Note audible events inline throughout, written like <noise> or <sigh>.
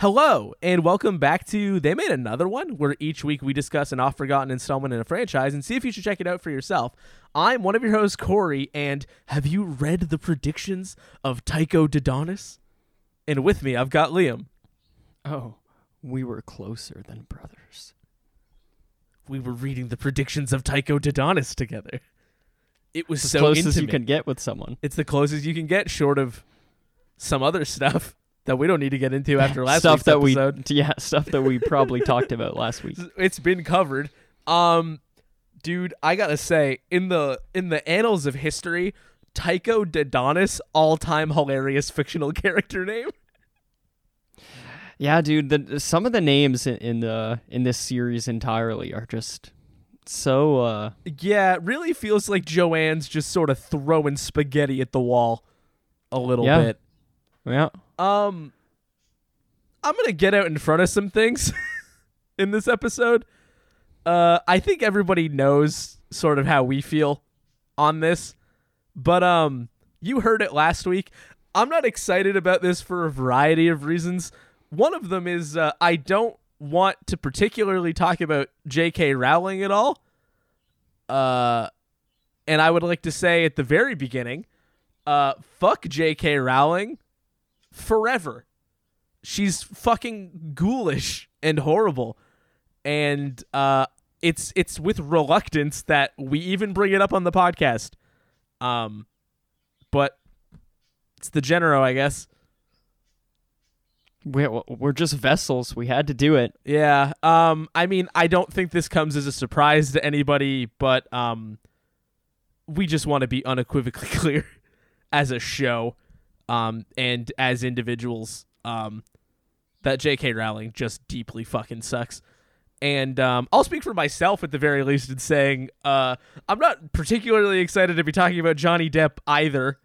Hello, and welcome back to They Made Another One, where each week we discuss an off forgotten installment in a franchise and see if you should check it out for yourself. I'm one of your hosts, Corey, and have you read the predictions of Tycho Dodonus? And with me, I've got Liam. Oh, we were closer than brothers. We were reading the predictions of Tycho Dodonus together. It was As so close intimate. as you can get with someone. It's the closest you can get, short of some other <laughs> stuff that we don't need to get into after last stuff that episode. we <laughs> yeah, stuff that we probably talked about last week. <laughs> it's been covered. Um, dude, I gotta say, in the in the annals of history, Tycho Dodonus, all time hilarious fictional <laughs> character name. Yeah, dude, the some of the names in, in the in this series entirely are just so uh Yeah, it really feels like Joanne's just sort of throwing spaghetti at the wall a little Yeah. bit. yeah. Um, I'm gonna get out in front of some things <laughs> in this episode. Uh, I think everybody knows sort of how we feel on this, but um, you heard it last week. I'm not excited about this for a variety of reasons. One of them is uh, I don't want to particularly talk about J.K. Rowling at all. Uh, and I would like to say at the very beginning, uh, fuck J.K. Rowling forever. She's fucking ghoulish and horrible. And uh it's it's with reluctance that we even bring it up on the podcast. Um but it's the Genero, I guess. We're, we're just vessels. We had to do it. Yeah. Um I mean, I don't think this comes as a surprise to anybody, but um we just want to be unequivocally <laughs> clear as a show um and as individuals um that J.K. Rowling just deeply fucking sucks. And um, I'll speak for myself at the very least in saying uh, I'm not particularly excited to be talking about Johnny Depp either.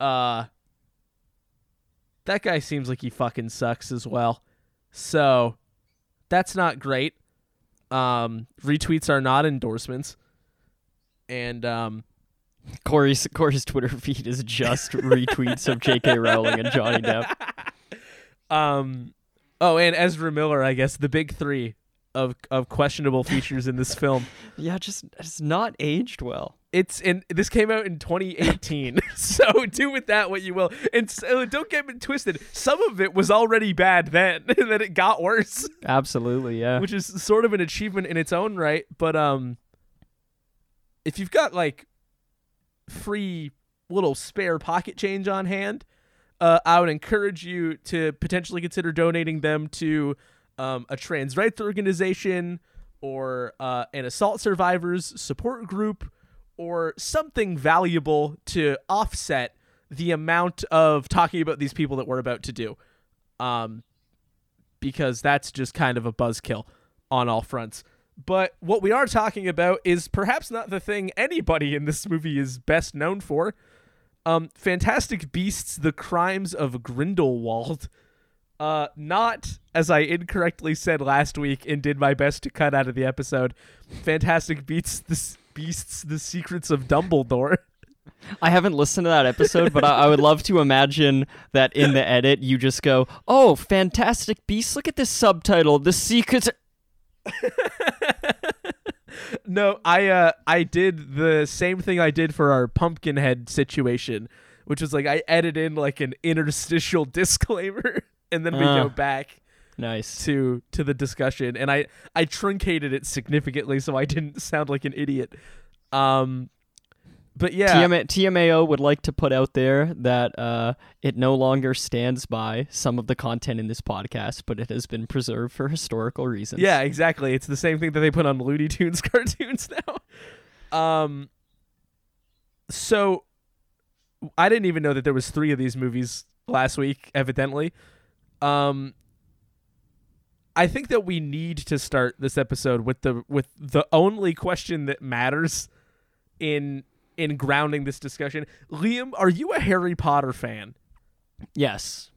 Uh, that guy seems like he fucking sucks as well. So that's not great. Um, retweets are not endorsements. And um, Corey's Corey's Twitter feed is just retweets of J.K. Rowling and Johnny Depp. <laughs> um, oh, and Ezra Miller, I guess the big three of of questionable features in this <laughs> film. Yeah, just it's not aged well. It's in this came out in 2018, <laughs> so do with that what you will. And so, don't get me twisted. Some of it was already bad then, and then it got worse, Absolutely, yeah. which is sort of an achievement in its own right. But um, if you've got like free little spare pocket change on hand, uh, I would encourage you to potentially consider donating them to um, a trans rights organization or uh, an assault survivors support group or something valuable to offset the amount of talking about these people that we're about to do. Um, because that's just kind of a buzzkill on all fronts. But what we are talking about is perhaps not the thing anybody in this movie is best known for. Um, Fantastic Beasts: The Crimes of Grindelwald. Uh, not as I incorrectly said last week and did my best to cut out of the episode. Fantastic Beasts: The Beasts: The Secrets of Dumbledore. <laughs> I haven't listened to that episode, but I, I would love to imagine that in the edit you just go, "Oh, Fantastic Beasts! Look at this subtitle: The Secrets." <laughs> no, I uh I did the same thing I did for our Pumpkinhead situation, which was like I edit in like an interstitial <laughs> disclaimer and then we Ah. go back Nice. to to the discussion and I I truncated it significantly so I didn't sound like an idiot. Um but yeah. TMA- TMAO would like to put out there that uh, it no longer stands by some of the content in this podcast, but it has been preserved for historical reasons. Yeah, exactly. It's the same thing that they put on Looney Tunes <laughs> cartoons now. Um so I didn't even know that there was 3 of these movies last week evidently. Um I think that we need to start this episode with the with the only question that matters in in grounding this discussion. Liam, are you a Harry Potter fan? Yes.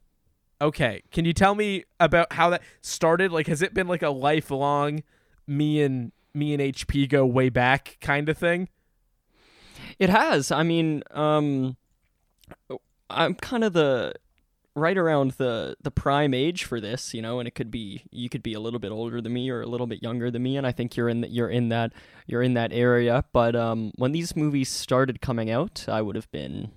Okay. Can you tell me about how that started? Like has it been like a lifelong me and me and HP go way back kind of thing? It has. I mean, um, I'm kind of the right around the the prime age for this, you know, and it could be you could be a little bit older than me or a little bit younger than me, and I think you're in the, you're in that you're in that area. But um, when these movies started coming out, I would have been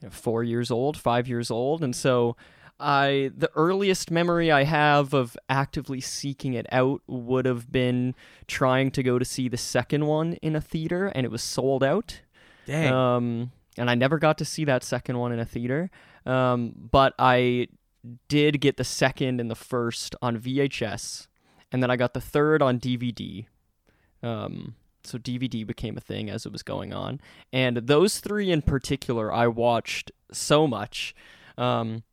you know, four years old, five years old, and so I the earliest memory I have of actively seeking it out would have been trying to go to see the second one in a theater, and it was sold out. Dang. Um, and I never got to see that second one in a theater. Um, but I did get the second and the first on VHS, and then I got the third on DVD. Um, so DVD became a thing as it was going on, and those three in particular I watched so much. Um,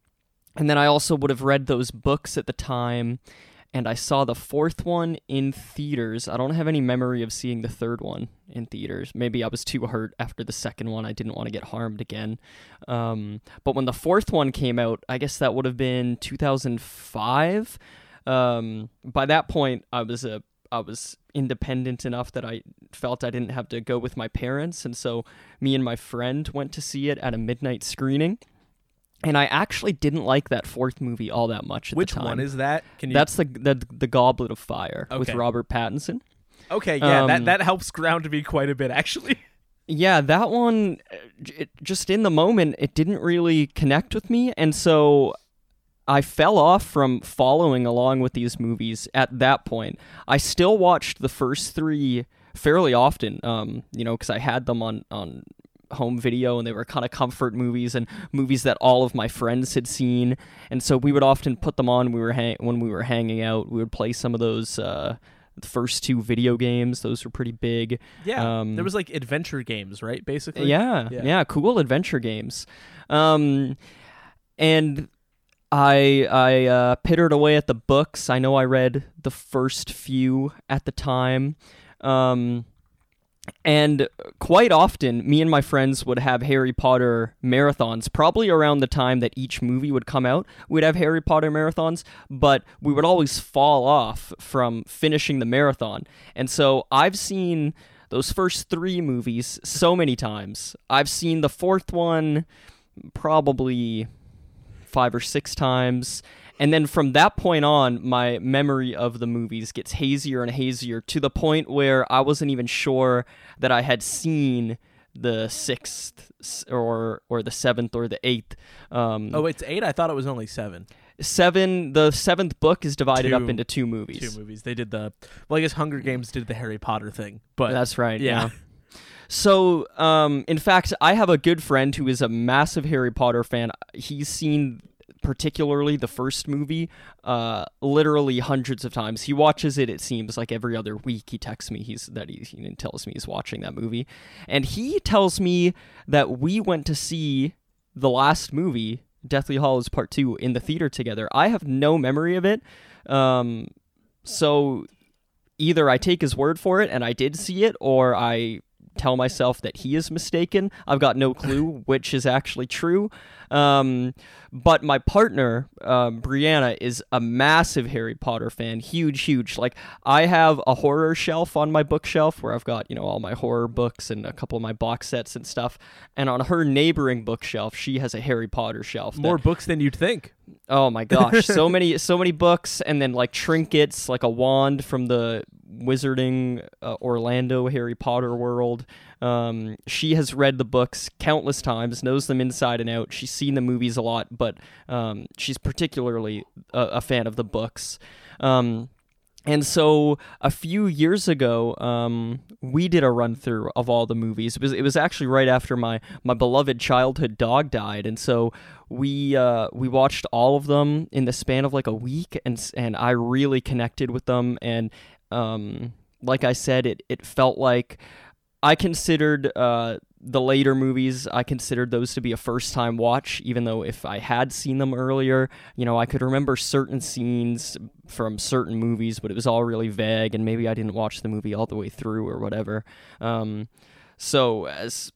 and then I also would have read those books at the time, and I saw the fourth one in theaters. I don't have any memory of seeing the third one in theaters. Maybe I was too hurt after the second one. I didn't want to get harmed again. Um, but when the fourth one came out, I guess that would have been 2005. Um, by that point, I was a I was independent enough that I felt I didn't have to go with my parents, and so me and my friend went to see it at a midnight screening. And I actually didn't like that fourth movie all that much. At Which the time. one is that? Can you? That's the the the Goblet of Fire with Robert Pattinson. okay. Yeah, that um, that helps ground me quite a bit actually. <laughs> Yeah, that one, it, just in the moment, it didn't really connect with me, and so I fell off from following along with these movies at that point. I still watched the first three fairly often, um, you know, because I had them on on home video and they were kind of comfort movies and movies that all of my friends had seen and so we would often put them on we were hang- when we were hanging out we would play some of those uh the first two video games those were pretty big Yeah. Um, there was like adventure games, right? Basically. yeah, Yeah. yeah, cool adventure games. Um, and I I uh, pittered away at the books. I know I read the first few at the time. Um, and quite often, me and my friends would have Harry Potter marathons, probably around the time that each movie would come out. We'd have Harry Potter marathons, but we would always fall off from finishing the marathon. And so I've seen those first three movies so many times. I've seen the fourth one probably five or six times. And then from that point on, my memory of the movies gets hazier and hazier to the point where I wasn't even sure that I had seen the sixth or or the seventh or the eighth. Um, Oh, it's eight. I thought it was only seven. seven. The seventh book is divided up into two movies. Two movies. They did the. Well, I guess Hunger Games did the Harry Potter thing, but That's right. yeah. Yeah. So, um, in fact, I have a good friend who is a massive Harry Potter fan. He's seen particularly the first movie uh, literally hundreds of times. He watches it. It seems like every other week. He texts me. He's that he, he tells me he's watching that movie, and he tells me that we went to see the last movie, Deathly Hallows Part Two, in the theater together. I have no memory of it. Um, so either I take his word for it and I did see it, or I tell myself that he is mistaken. I've got no clue <laughs> which is actually true. Um, but my partner, um, Brianna, is a massive Harry Potter fan. Huge, huge. Like, I have a horror shelf on my bookshelf where I've got, you know, all my horror books and a couple of my box sets and stuff. And on her neighboring bookshelf, she has a Harry Potter shelf. that- more books than you'd think. Oh my gosh, so <laughs> many so many books and then like trinkets like a wand from the Wizarding uh, Orlando Harry Potter world. Um, she has read the books countless times, knows them inside and out. She's seen the movies a lot, but um, she's particularly a, a fan of the books. Um, and so a few years ago, um, we did a run through of all the movies. It was it was actually right after my my beloved childhood dog died, and so we uh, we watched all of them in the span of like a week, and and I really connected with them. And um, like I said, it it felt like I considered uh, the later movies. I considered those to be a first time watch, even though if I had seen them earlier, you know, I could remember certain scenes from certain movies, but it was all really vague, and maybe I didn't watch the movie all the way through or whatever. Um, so as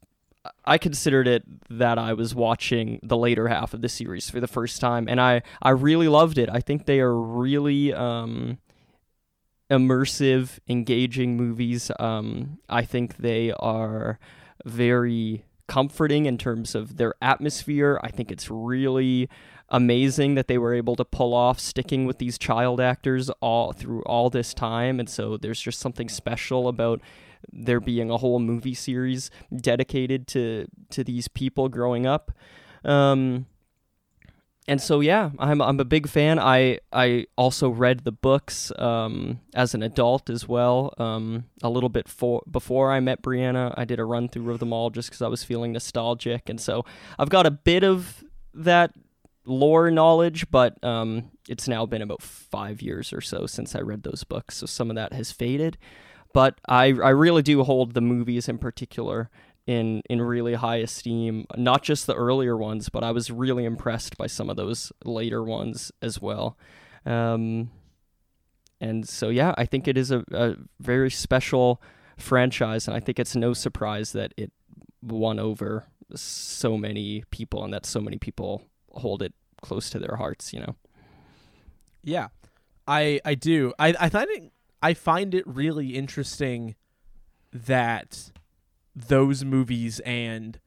I considered it that I was watching the later half of the series for the first time, and I I really loved it. I think they are really um, immersive, engaging movies. Um, I think they are very comforting in terms of their atmosphere. I think it's really amazing that they were able to pull off sticking with these child actors all through all this time and so there's just something special about there being a whole movie series dedicated to to these people growing up um and so yeah, I'm I'm a big fan. I I also read the books um, as an adult as well. Um, a little bit for before I met Brianna, I did a run through of them all just because I was feeling nostalgic, and so I've got a bit of that lore knowledge, but um, it's now been about five years or so since I read those books, so some of that has faded. But I I really do hold the movies in particular in in really high esteem. Not just the earlier ones, but I was really impressed by some of those later ones as well. Um, and so yeah, I think it is a, a very special franchise, and I think it's no surprise that it won over so many people, and that so many people hold it close to their hearts. You know. Yeah, I I do. I I find it I find it really interesting that those movies and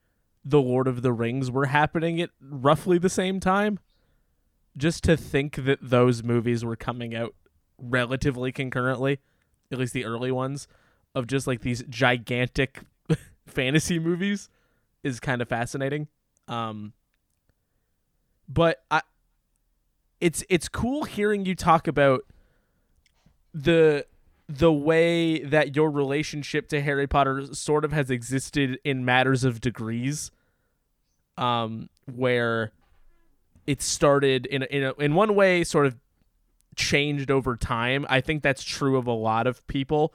The Lord of the Rings were happening at roughly the same time. Just to think that those movies were coming out relatively concurrently, at least the early ones, of just like these gigantic <laughs> fantasy movies is kind of fascinating. Um but I it's it's cool hearing you talk about the the way that your relationship to Harry Potter sort of has existed in matters of degrees, um, where it started in a, in a, in one way, sort of changed over time. I think that's true of a lot of people,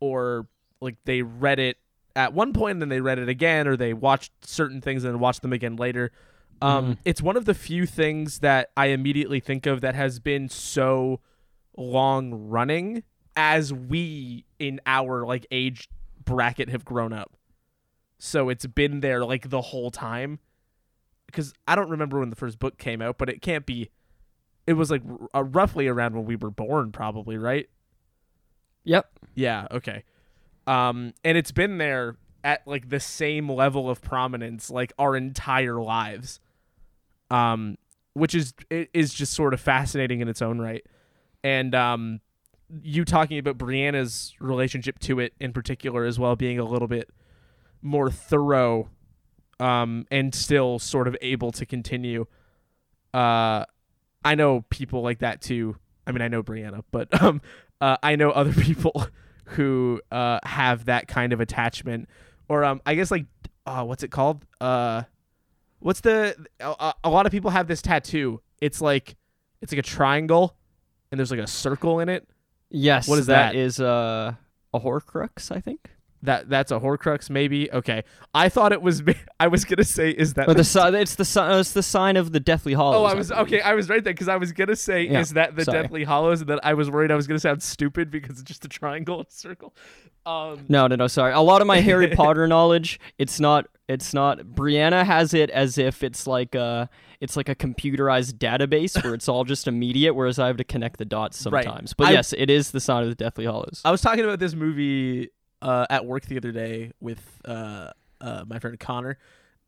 or like they read it at one point and then they read it again, or they watched certain things and then watched them again later. Um, Mhm. It's one of the few things that I immediately think of that has been so long running as we in our like age bracket have grown up. So it's been there like the whole time. Because I don't remember when the first book came out, but it can't be. It was like r- uh, roughly around when we were born, probably, right? Yep. Yeah. Okay. Um, and it's been there at like the same level of prominence like our entire lives. Um, which is it is just sort of fascinating in its own right. And um, you talking about Brianna's relationship to it in particular as well being a little bit more thorough um and still sort of able to continue uh I know people like that too. I mean I know Brianna, but <laughs> um uh I know other <laughs> people who uh have that kind of attachment or um I guess like uh what's it called? Uh what's the a, a lot of people have this tattoo. It's like it's like a triangle and there's like a circle in it. Yes. What is that? that? Is uh, a Horcrux, I think. That that's a Horcrux, maybe. Okay, I thought it was. <laughs> I was gonna say, is that the si- it's the si- it's the sign of the Deathly Hallows. Oh, I I was believe. okay. I was right there because I was gonna say, Yeah, is that the sorry. Deathly Hallows? And then I was worried I was gonna sound stupid because it's just a triangle <laughs> and a circle. Um, No, no, no. Sorry. A lot of my Harry <laughs> Potter knowledge, it's not. It's not. Brianna has it as if it's like a. It's like a computerized database where it's all just immediate, whereas I have to connect the dots Right. sometimes. But I- yes, it is the sign of the Deathly Hallows. I was talking about this movie uh, at work the other day with uh, uh, my friend Connor,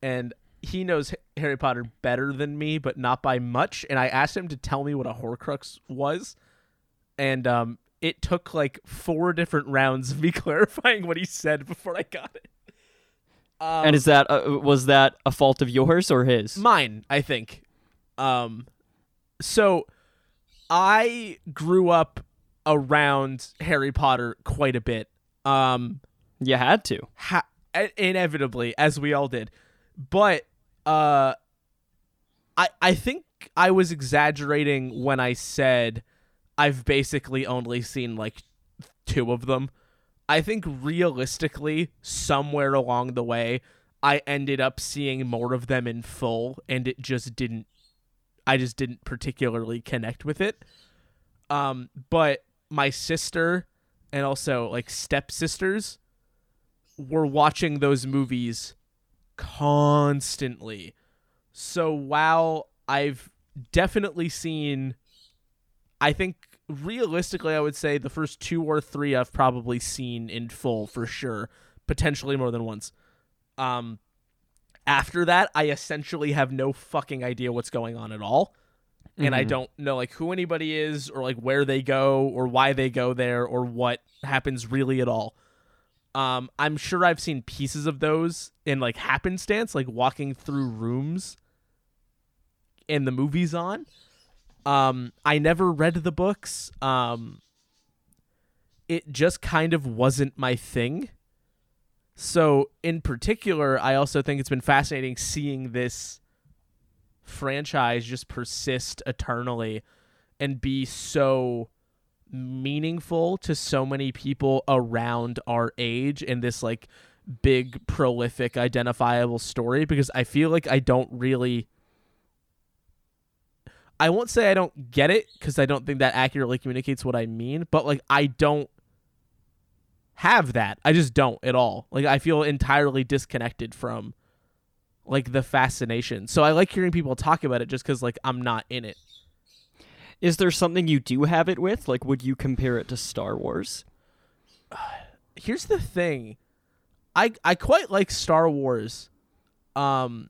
and he knows Harry Potter better than me, but not by much. And I asked him to tell me what a Horcrux was, and um, it took like four different rounds of me <laughs> clarifying what he said before I got it. Um, and is that uh, was that a fault of yours or his? mine i think um so i grew up around harry potter quite a bit um you had to. ha- inevitably as we all did. But uh i i think i was exaggerating when i said i've basically only seen like two of them. I think realistically somewhere along the way i ended up seeing more of them in full and it just didn't i just didn't particularly connect with it. Um but my sister and also like stepsisters were watching those movies constantly. So while I've definitely seen I think realistically I would say the first two or three I've probably seen in full for sure, potentially more than once. Um after that, I essentially have no fucking idea what's going on at all. And I Mhm. don't know like who anybody is or like where they go or why they go there or what happens really at all. Um, I'm sure I've seen pieces of those in like happenstance, like walking through rooms and the movies on. Um, I never read the books. Um, it just kind of wasn't my thing. So, in particular, I also think it's been fascinating seeing this franchise just persist eternally and be so meaningful to so many people around our age in this like big prolific identifiable story because I feel like I don't really I won't say I don't get it cuz I don't think that accurately communicates what I mean, but like I don't have that. I just don't at all. Like I feel entirely disconnected from like the fascination. So I like hearing people talk about it just cuz like I'm not in it. Is there something you do have it with? Like, would you compare it to Star Wars? <sighs> here's the thing i i quite like star wars um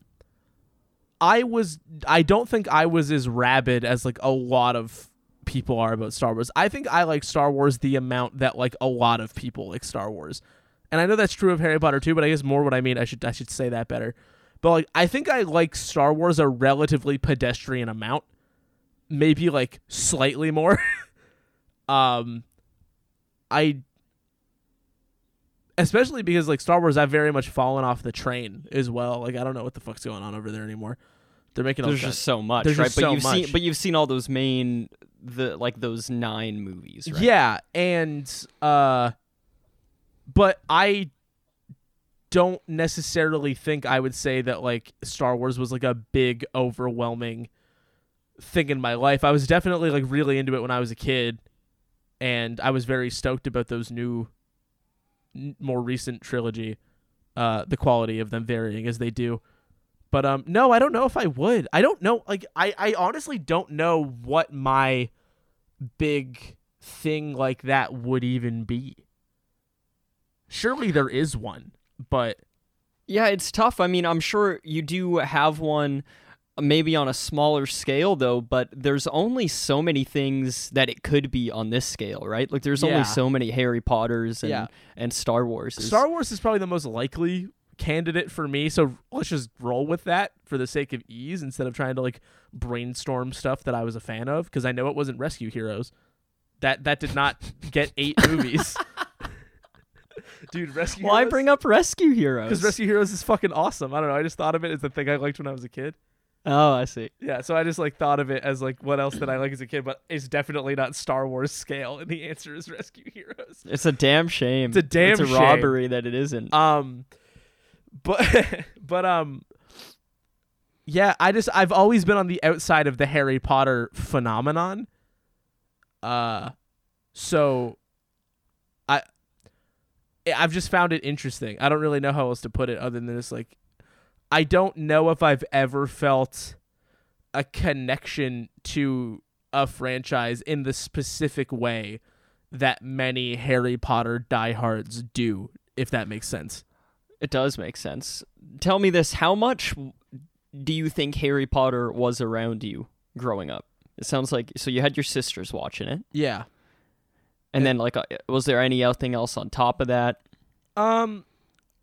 i was i don't think i was as rabid as like a lot of people are about star wars i think i like star wars the amount that like a lot of people like star wars and i know that's true of harry potter too but i guess more what i mean i should i should say that better but like i think i like star wars a relatively pedestrian amount maybe like slightly more <laughs> um i especially because like Star Wars, I've very much fallen off the train as well. Like I don't know what the fuck's going on over there anymore. They're making all There's just so much, there's right? but so you've seen, but you've seen all those main, the like those nine movies, right? yeah, and uh, but I don't necessarily think I would say that like Star Wars was like a big overwhelming thing in my life. I was definitely like really into it when I was a kid, and I was very stoked about those new, more recent trilogy. Uh, the quality of them varying as they do. But um, no, I don't know if I would. I don't know. Like, I I honestly don't know what my big thing like that would even be. Surely there is one, but Yeah, it's tough. I mean, I'm sure you do have one uh, maybe on a smaller scale though, but there's only so many things that it could be on this scale, right? Like there's Yeah. only so many Harry Potters and Yeah. and Star Wars. Star Wars is probably the most likely candidate for me. So let's just roll with that for the sake of ease instead of trying to like brainstorm stuff that I was a fan of because I know it wasn't Rescue Heroes. That that did not get eight <laughs> movies. Dude, Rescue Why Heroes. bring up Rescue Heroes? Because Rescue Heroes is fucking awesome. I don't know. I just thought of it as the thing I liked when I was a kid. Oh, I see. Yeah, so I just like thought of it as like what else did I like as a kid, but it's definitely not Star Wars scale, and the answer is Rescue Heroes. It's a damn shame. It's a damn It's a shame. robbery that it isn't. Um, but <laughs> but um, yeah, I just I've always been on the outside of the Harry Potter phenomenon. Uh, so I I've just found it interesting. I don't really know how else to put it other than this like I don't know if I've ever felt a connection to a franchise in the specific way that many Harry Potter diehards do, if that makes sense. It does make sense. Tell me this: How much do you think Harry Potter was around you growing up? It sounds like so. You had your sisters watching it, Yeah. And then like, uh, was there anything else on top of that? Um,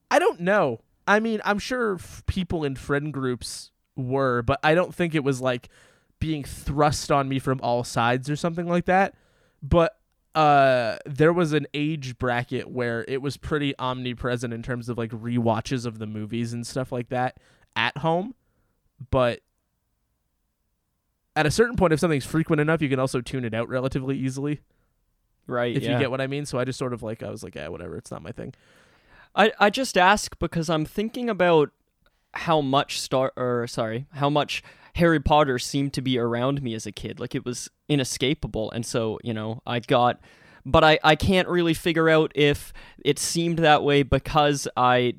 I don't know. I mean, I'm sure f- people in friend groups were, but I don't think it was like being thrust on me from all sides or something like that. But uh, there was an age bracket where it was pretty omnipresent in terms of like rewatches of the movies and stuff like that at home. But at a certain point, if something's frequent enough, you can also tune it out relatively easily. Right. If yeah. you get what I mean. So I just sort of like I was like, yeah, whatever. It's not my thing. I I just ask because I'm thinking about how much Star or sorry, how much Harry Potter seemed to be around me as a kid. Like it was inescapable, and so you know I got. But I, I can't really figure out if it seemed that way because I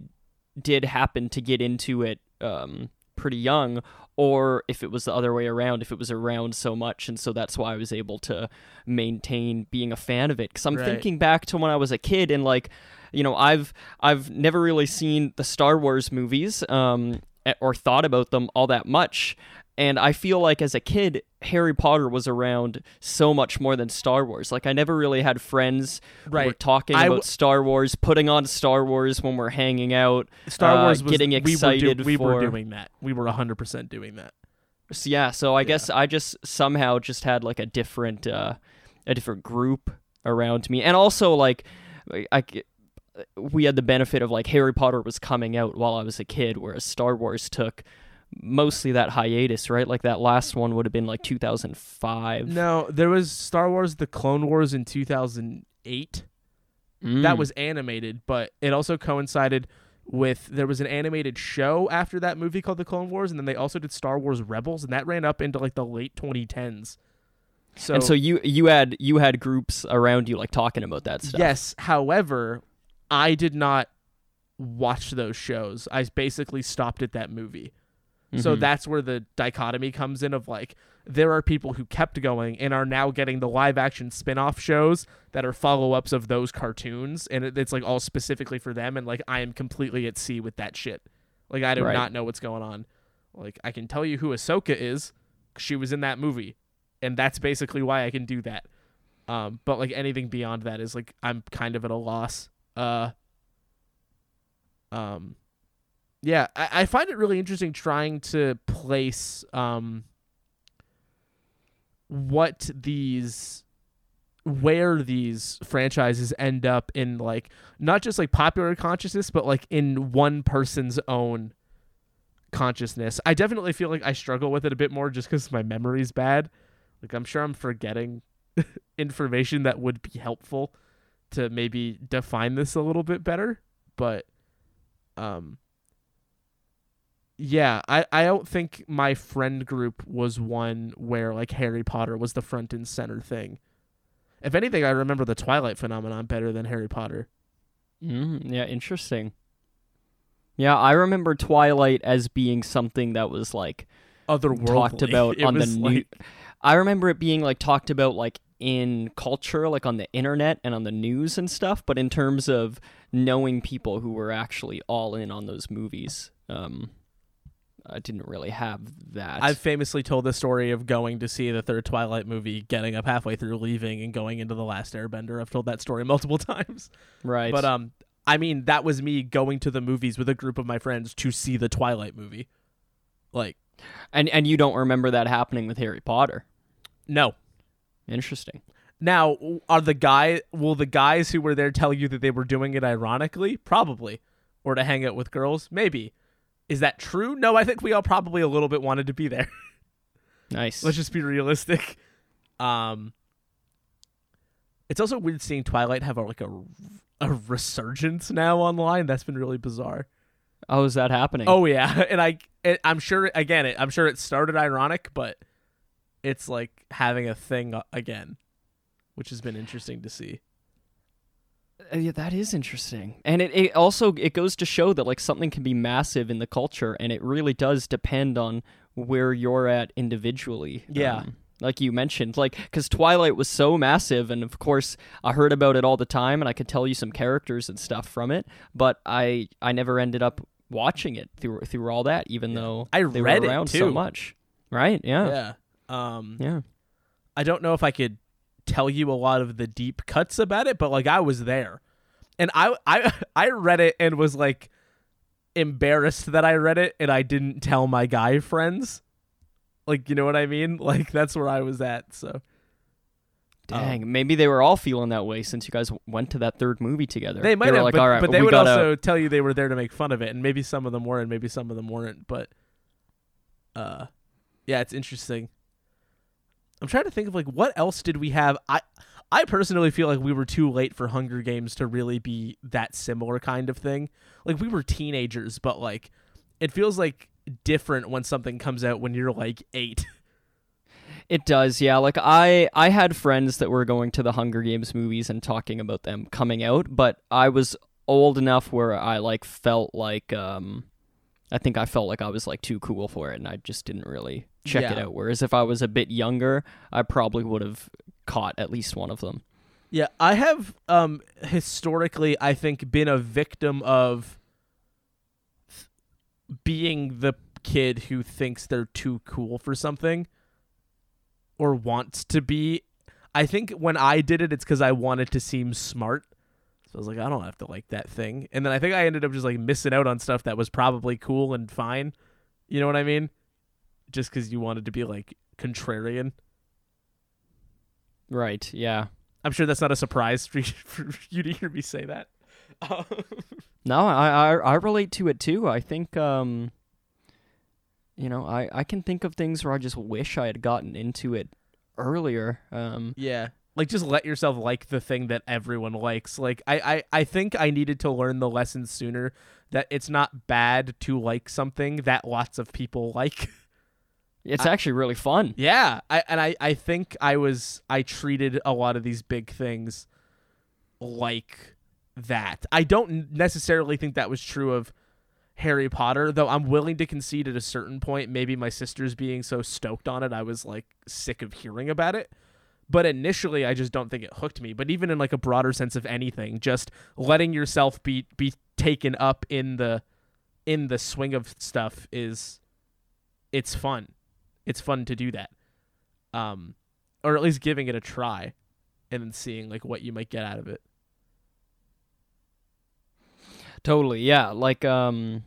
did happen to get into it um, pretty young, or if it was the other way around, if it was around so much, and so that's why I was able to maintain being a fan of it. Because I'm Right. thinking back to when I was a kid and like, you know, I've I've never really seen the Star Wars movies, um, or thought about them all that much. And I feel like as a kid, Harry Potter was around so much more than Star Wars. Like I never really had friends who were Right. talking I about w- Star Wars, putting on Star Wars when we're hanging out. Star uh, Wars was getting we were, do- excited we were doing that. We were 100% doing that. So, yeah, so I Yeah. guess I just somehow just had like a different uh a different group around me. And also like I we had the benefit of like Harry Potter was coming out while I was a kid whereas Star Wars took mostly that hiatus, right? Like that last one would have been like 2005. No, there was Star Wars The Clone Wars in 2008. That Mm. was animated, but it also coincided with there was an animated show after that movie called The Clone Wars and then they also did Star Wars Rebels and that ran up into like the late 2010s. So, and so you you had you had groups around you like talking about that stuff. yes, however, I did not watch those shows. I basically stopped at that movie. So Mhm. that's where the dichotomy comes in of like there are people who kept going and are now getting the live action spin-off shows that are follow-ups of those cartoons and it, it's like all specifically for them and like I am completely at sea with that shit. Like I do Right. not know what's going on. Like I can tell you who Ahsoka is. She was in that movie and that's basically why I can do that. Um but like anything beyond that is like I'm kind of at a loss. Uh um yeah, I, I find it really interesting trying to place um what these where these franchises end up in like not just like popular consciousness but like in one person's own consciousness. I definitely feel like I struggle with it a bit more just cuz my memory's bad. Like I'm sure I'm forgetting <laughs> information that would be helpful to maybe define this a little bit better, but um yeah, I, I don't think my friend group was one where like Harry Potter was the front and center thing. If anything, I remember the Twilight phenomenon better than Harry Potter. Mm, yeah, interesting. Yeah, I remember Twilight as being something that was like Otherworldly. talked about <laughs> It on the was new. like- I remember it being like talked about like in culture, like on the internet and on the news and stuff. But in terms of knowing people who were actually all in on those movies, um, I didn't really have that. I've famously told the story of going to see the third Twilight movie, getting up halfway through, leaving, and going into the Last Airbender. I've told that story <laughs> multiple times. right, But um, I mean, that was me going to the movies with a group of my friends to see the Twilight movie. Like, and and you don't remember that happening with Harry Potter. no. Interesting. Now, are the guy? Will the guys who were there tell you that they were doing it ironically? Probably, or to hang out with girls? Maybe. Is that true? No, I think we all probably a little bit wanted to be there. <laughs> Nice. Let's just be realistic. Um, it's also weird seeing Twilight have a, like a a resurgence now online. That's been really bizarre. How is that happening? Oh yeah, <laughs> and I it, I'm sure again it, I'm sure it started ironic, but it's like having a thing again, which has been interesting to see. Uh, yeah, that is interesting, and it, it also it goes to show that like something can be massive in the culture, and it really does depend on where you're at individually. Yeah. Um, like you mentioned, like because Twilight was so massive, and of course I heard about it all the time, and I could tell you some characters and stuff from it, but I I never ended up watching it through through all that, even though I they read it, were around so too. much. Right? Yeah. Yeah. Um, Yeah. I don't know if I could tell you a lot of the deep cuts about it, but like I was there, and I I <laughs> I read it and was like embarrassed that I read it, and I didn't tell my guy friends. Like you know what I mean? <laughs> Like that's where I was at. So Dang, maybe they were all feeling that way since you guys went to that third movie together. they might were have, like, but, all right, but they would gotta, also tell you they were there to make fun of it, and maybe some of them were, and maybe some of them weren't. But uh, yeah, it's interesting. I'm trying to think of like what else did we have. I I personally feel like we were too late for Hunger Games to really be that similar kind of thing. Like we were teenagers, but like it feels like different when something comes out when you're like eight. <laughs> It does, yeah. Like I I had friends that were going to the Hunger Games movies and talking about them coming out, but I was old enough where I like felt like um I think I felt like I was like too cool for it and I just didn't really check it out. Whereas if I was a bit younger, I probably would have caught at least one of them. Yeah, I have um historically I think been a victim of th- being the kid who thinks they're too cool for something or wants to be. I think when I did it, it's because I wanted to seem smart. So I was like, I don't have to like that thing. And then I think I ended up just like missing out on stuff that was probably cool and fine. You know what I mean? Just because you wanted to be like contrarian. Right. Yeah. I'm sure that's not a surprise for you, <laughs> for you to hear me say that. <laughs> No, I, I I relate to it too. I think um you know, I I can think of things where I just wish I had gotten into it earlier. Um Yeah. Like just let yourself like the thing that everyone likes. Like I, I, I think I needed to learn the lesson sooner that it's not bad to like something that lots of people <laughs> like. it's actually really fun. yeah. I and I, I think I was I treated a lot of these big things like that. I don't necessarily think that was true of Harry Potter, though I'm willing to concede at a certain point, maybe my sister's being so stoked on it, I was like sick of hearing about it. But initially I just don't think it hooked me. But even in like a broader sense of anything, just letting yourself be be taken up in the in the swing of stuff is it's fun. It's fun to do that. Um or at least giving it a try and then seeing like what you might get out of it. Totally, yeah. Like, um,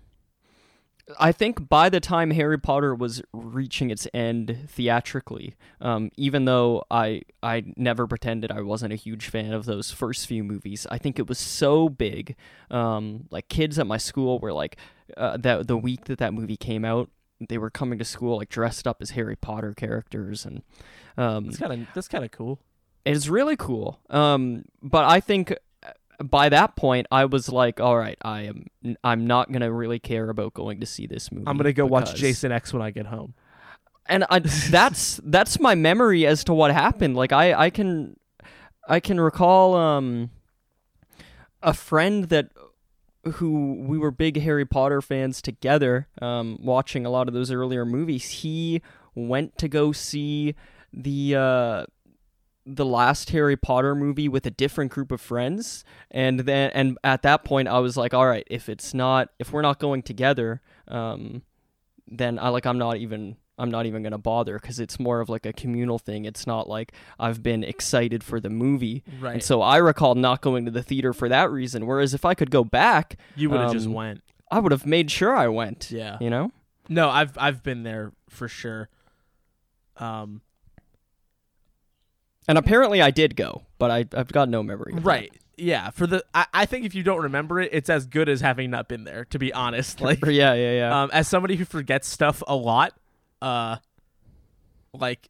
I think by the time Harry Potter was reaching its end theatrically, um, even though I I never pretended I wasn't a huge fan of those first few movies, I think it was so big. Um, like kids at my school were like, uh, that the week that that movie came out, they were coming to school like dressed up as Harry Potter characters, and um, It's kind of that's kind of cool. it's really cool. Um, but I think by that point, I was like, all right, I am. I'm not gonna really care about going to see this movie. I'm gonna go watch Jason X when I get home. and I, that's <laughs> that's my memory as to what happened. Like I, I can, I can recall um, a friend that who we were big Harry Potter fans together, um, watching a lot of those earlier movies. He went to go see the uh, the last Harry Potter movie with a different group of friends, and then and at that point I was like, all right, if it's not if we're not going together, um, then I like I'm not even I'm not even gonna bother because it's more of like a communal thing. It's not like I've been excited for the movie, Right. and so I recall not going to the theater for that reason. Whereas if I could go back, you would have just um, went. I would have made sure I went. Yeah. You know. No, I've I've been there for sure. Um. And apparently I did go, but I I've got no memory. of that. Right. Yeah. For the I, I think if you don't remember it, it's as good as having not been there. To be honest, <laughs> like yeah, yeah, yeah. um, as somebody who forgets stuff a lot, uh, like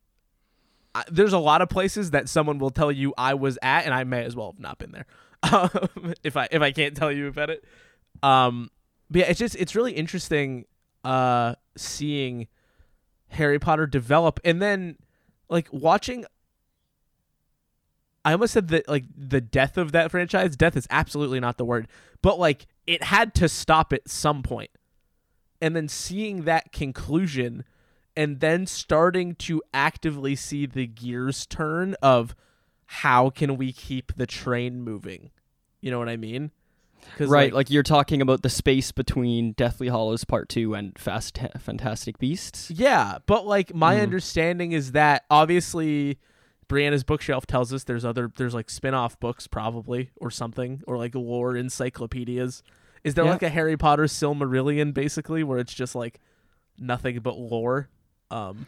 I, there's a lot of places that someone will tell you I was at, and I may as well have not been there. <laughs> Um, if I if I can't tell you about it, um, but yeah, it's just it's really interesting, uh, seeing Harry Potter develop, and then like watching. I almost said that like the death of that franchise. Death is absolutely not the word, but like it had to stop at some point and then seeing that conclusion and then starting to actively see the gears turn of how can we keep the train moving you know what i mean right, like, you're talking about the space between Deathly Hallows Part Two and Fast Fantastic Beasts. yeah but like my Mhm. understanding is that obviously brianna's bookshelf tells us there's other there's like spin-off books probably or something or like lore encyclopedias is there Yeah. like a harry potter silmarillion basically where it's just like nothing but lore um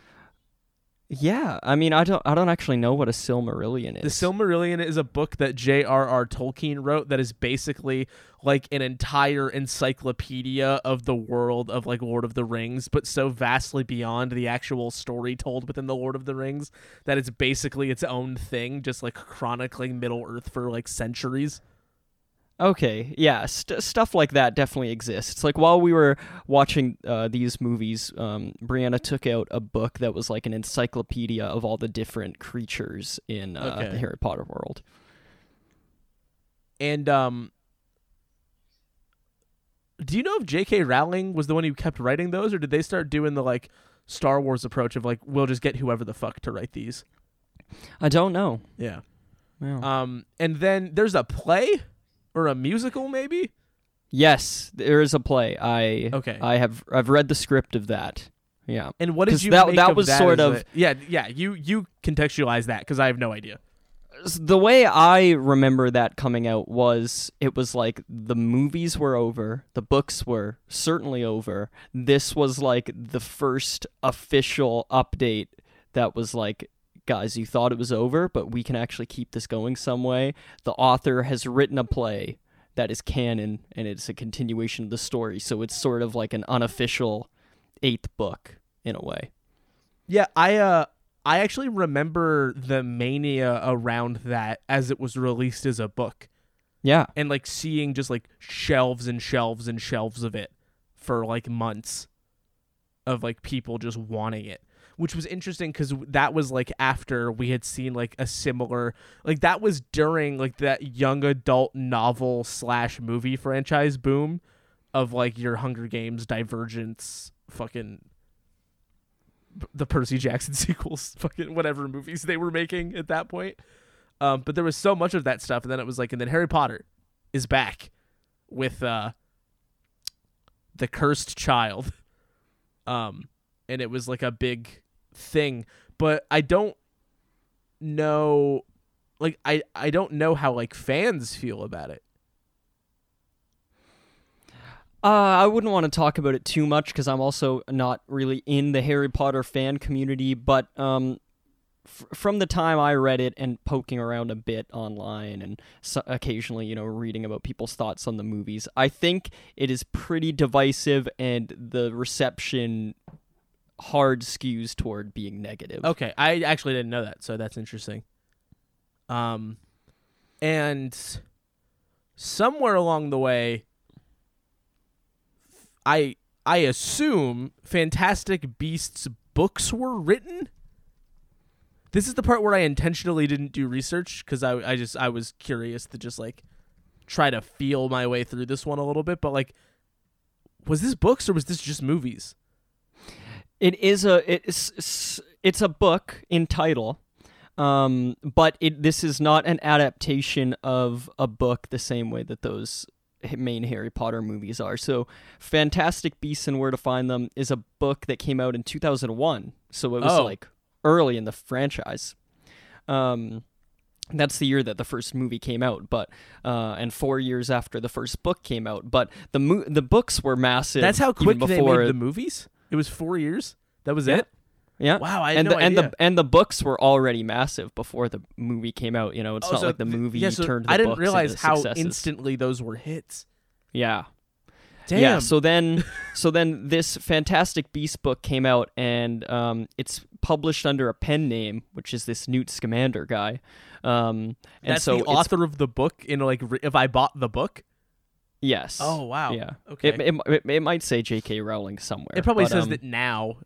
Yeah, I mean, I don't, I don't actually know what a Silmarillion is. The. Silmarillion is a book that J.R.R. Tolkien wrote that is basically like an entire encyclopedia of the world of like Lord of the Rings, but so vastly beyond the actual story told within the Lord of the Rings that it's basically its own thing, just like chronicling Middle Earth for like centuries. Okay, yeah, st- stuff like that definitely exists. Like while we were watching uh, these movies, um, Brianna took out a book that was like an encyclopedia of all the different creatures in uh, Okay. the Harry Potter world. And um do you know if J.K. Rowling was the one who kept writing those, or did they start doing the like Star Wars approach of like we'll just get whoever the fuck to write these? I don't know. Yeah. Yeah. Um, and then there's a play or a musical, maybe. Yes, there is a play. I Okay. I have I've read the script of that. Yeah. and what did you that- that was that sort of- a- yeah yeah you you contextualize that because I have no idea. The way I remember that coming out was it was like the movies were over, the books were certainly over. This was like the first official update that was like guys, you thought it was over, but we can actually keep this going some way. The author has written a play that is canon and it's a continuation of the story, so it's sort of like an unofficial eighth book in a way. Yeah, I uh I actually remember the mania around that as it was released as a book Yeah. and like seeing just like shelves and shelves and shelves of it for like months of like people just wanting it which was interesting cuz that was like after we had seen like a similar like that was during like that young adult novel slash movie franchise boom of like your Hunger Games Divergence fucking the Percy Jackson <laughs> sequels, fucking whatever movies they were making at that point. Um, but there was so much of that stuff, and then it was like, and then Harry Potter is back with uh, the Cursed Child, <laughs> um, and it was like a big thing. But I don't know, like I I don't know how like fans feel about it. Uh, I wouldn't want to talk about it too much because I'm also not really in the Harry Potter fan community. But um, f- from the time I read it and poking around a bit online and so- occasionally, you know, reading about people's thoughts on the movies, I think it is pretty divisive and the reception hard skews toward being negative. Okay, I actually didn't know that, so that's interesting. Um, and somewhere along the way, I I assume Fantastic Beasts books were written. This is the part where I intentionally didn't do research because I I just I was curious to just like try to feel my way through this one a little bit, but like, was this books or was this just movies? It is a it's it's a book in title, um, but it this is not an adaptation of a book the same way that those main Harry Potter movies are. So, Fantastic Beasts and Where to Find Them is a book that came out in 2001. So it was Oh. like early in the franchise. Um, that's the year that the first movie came out, but uh, and four years after the first book came out. But the mo- the books were massive. That's how even quick they before made the movies. It was four years. That was Yeah. it. yeah. Wow, I and no the and the and the books were already massive before the movie came out. You know, it's Oh, not so like the movie yeah, so turned the I didn't realize how successes. instantly those were hits. Yeah, Damn. yeah. So then, <laughs> so then this Fantastic Beast book came out, and um, it's published under a pen name, which is this Newt Scamander guy. Um, and that's so the author of the book. In like, if I bought the book. Yes. Oh wow. Yeah. Okay. It, it, it, it might say J.K. Rowling somewhere. It probably but, says um, that now,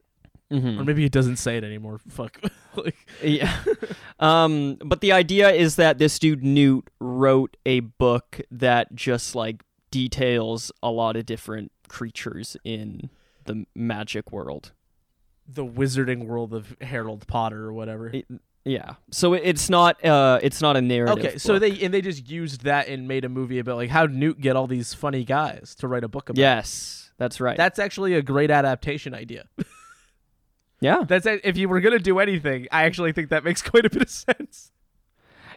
mhm. or maybe it doesn't say it anymore. <laughs> Fuck. like, Yeah. <laughs> um, but the idea is that this dude Newt wrote a book that just like details a lot of different creatures in the magic world. the wizarding world of Harold Potter or whatever. Yeah. So it's not uh it's not a narrative. okay, so book. they and they just used that and made a movie about like how Newt get all these funny guys to write a book about. Yes, that's right. That's actually a great adaptation idea. <laughs> yeah. That's a- if you were gonna do anything, I actually think that makes <laughs> quite a bit of sense.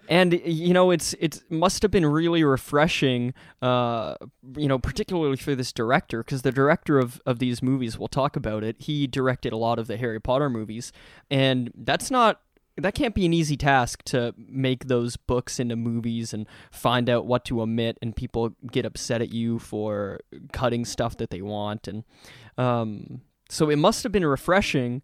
and you know it's it must have been really refreshing uh you know particularly for this director because the director of of these movies we'll talk about it he directed a lot of the harry potter movies and that's not that can't be an easy task to make those books into movies and find out what to omit and people get upset at you for cutting stuff that they want and um so it must have been refreshing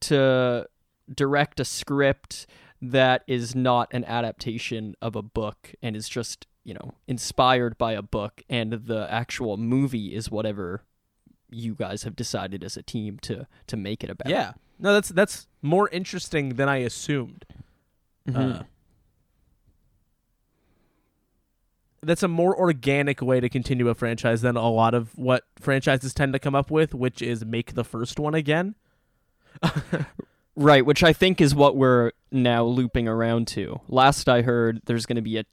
to direct a script that is not an adaptation of a book and is just you know inspired by a book and the actual movie is whatever you guys have decided as a team to to make it about Yeah. No, that's that's more interesting than I assumed. Mhm. Uh, that's a more organic way to continue a franchise than a lot of what franchises tend to come up with, which is make the first one again. <laughs> right which i think is what we're now looping around to last i heard there's going to be a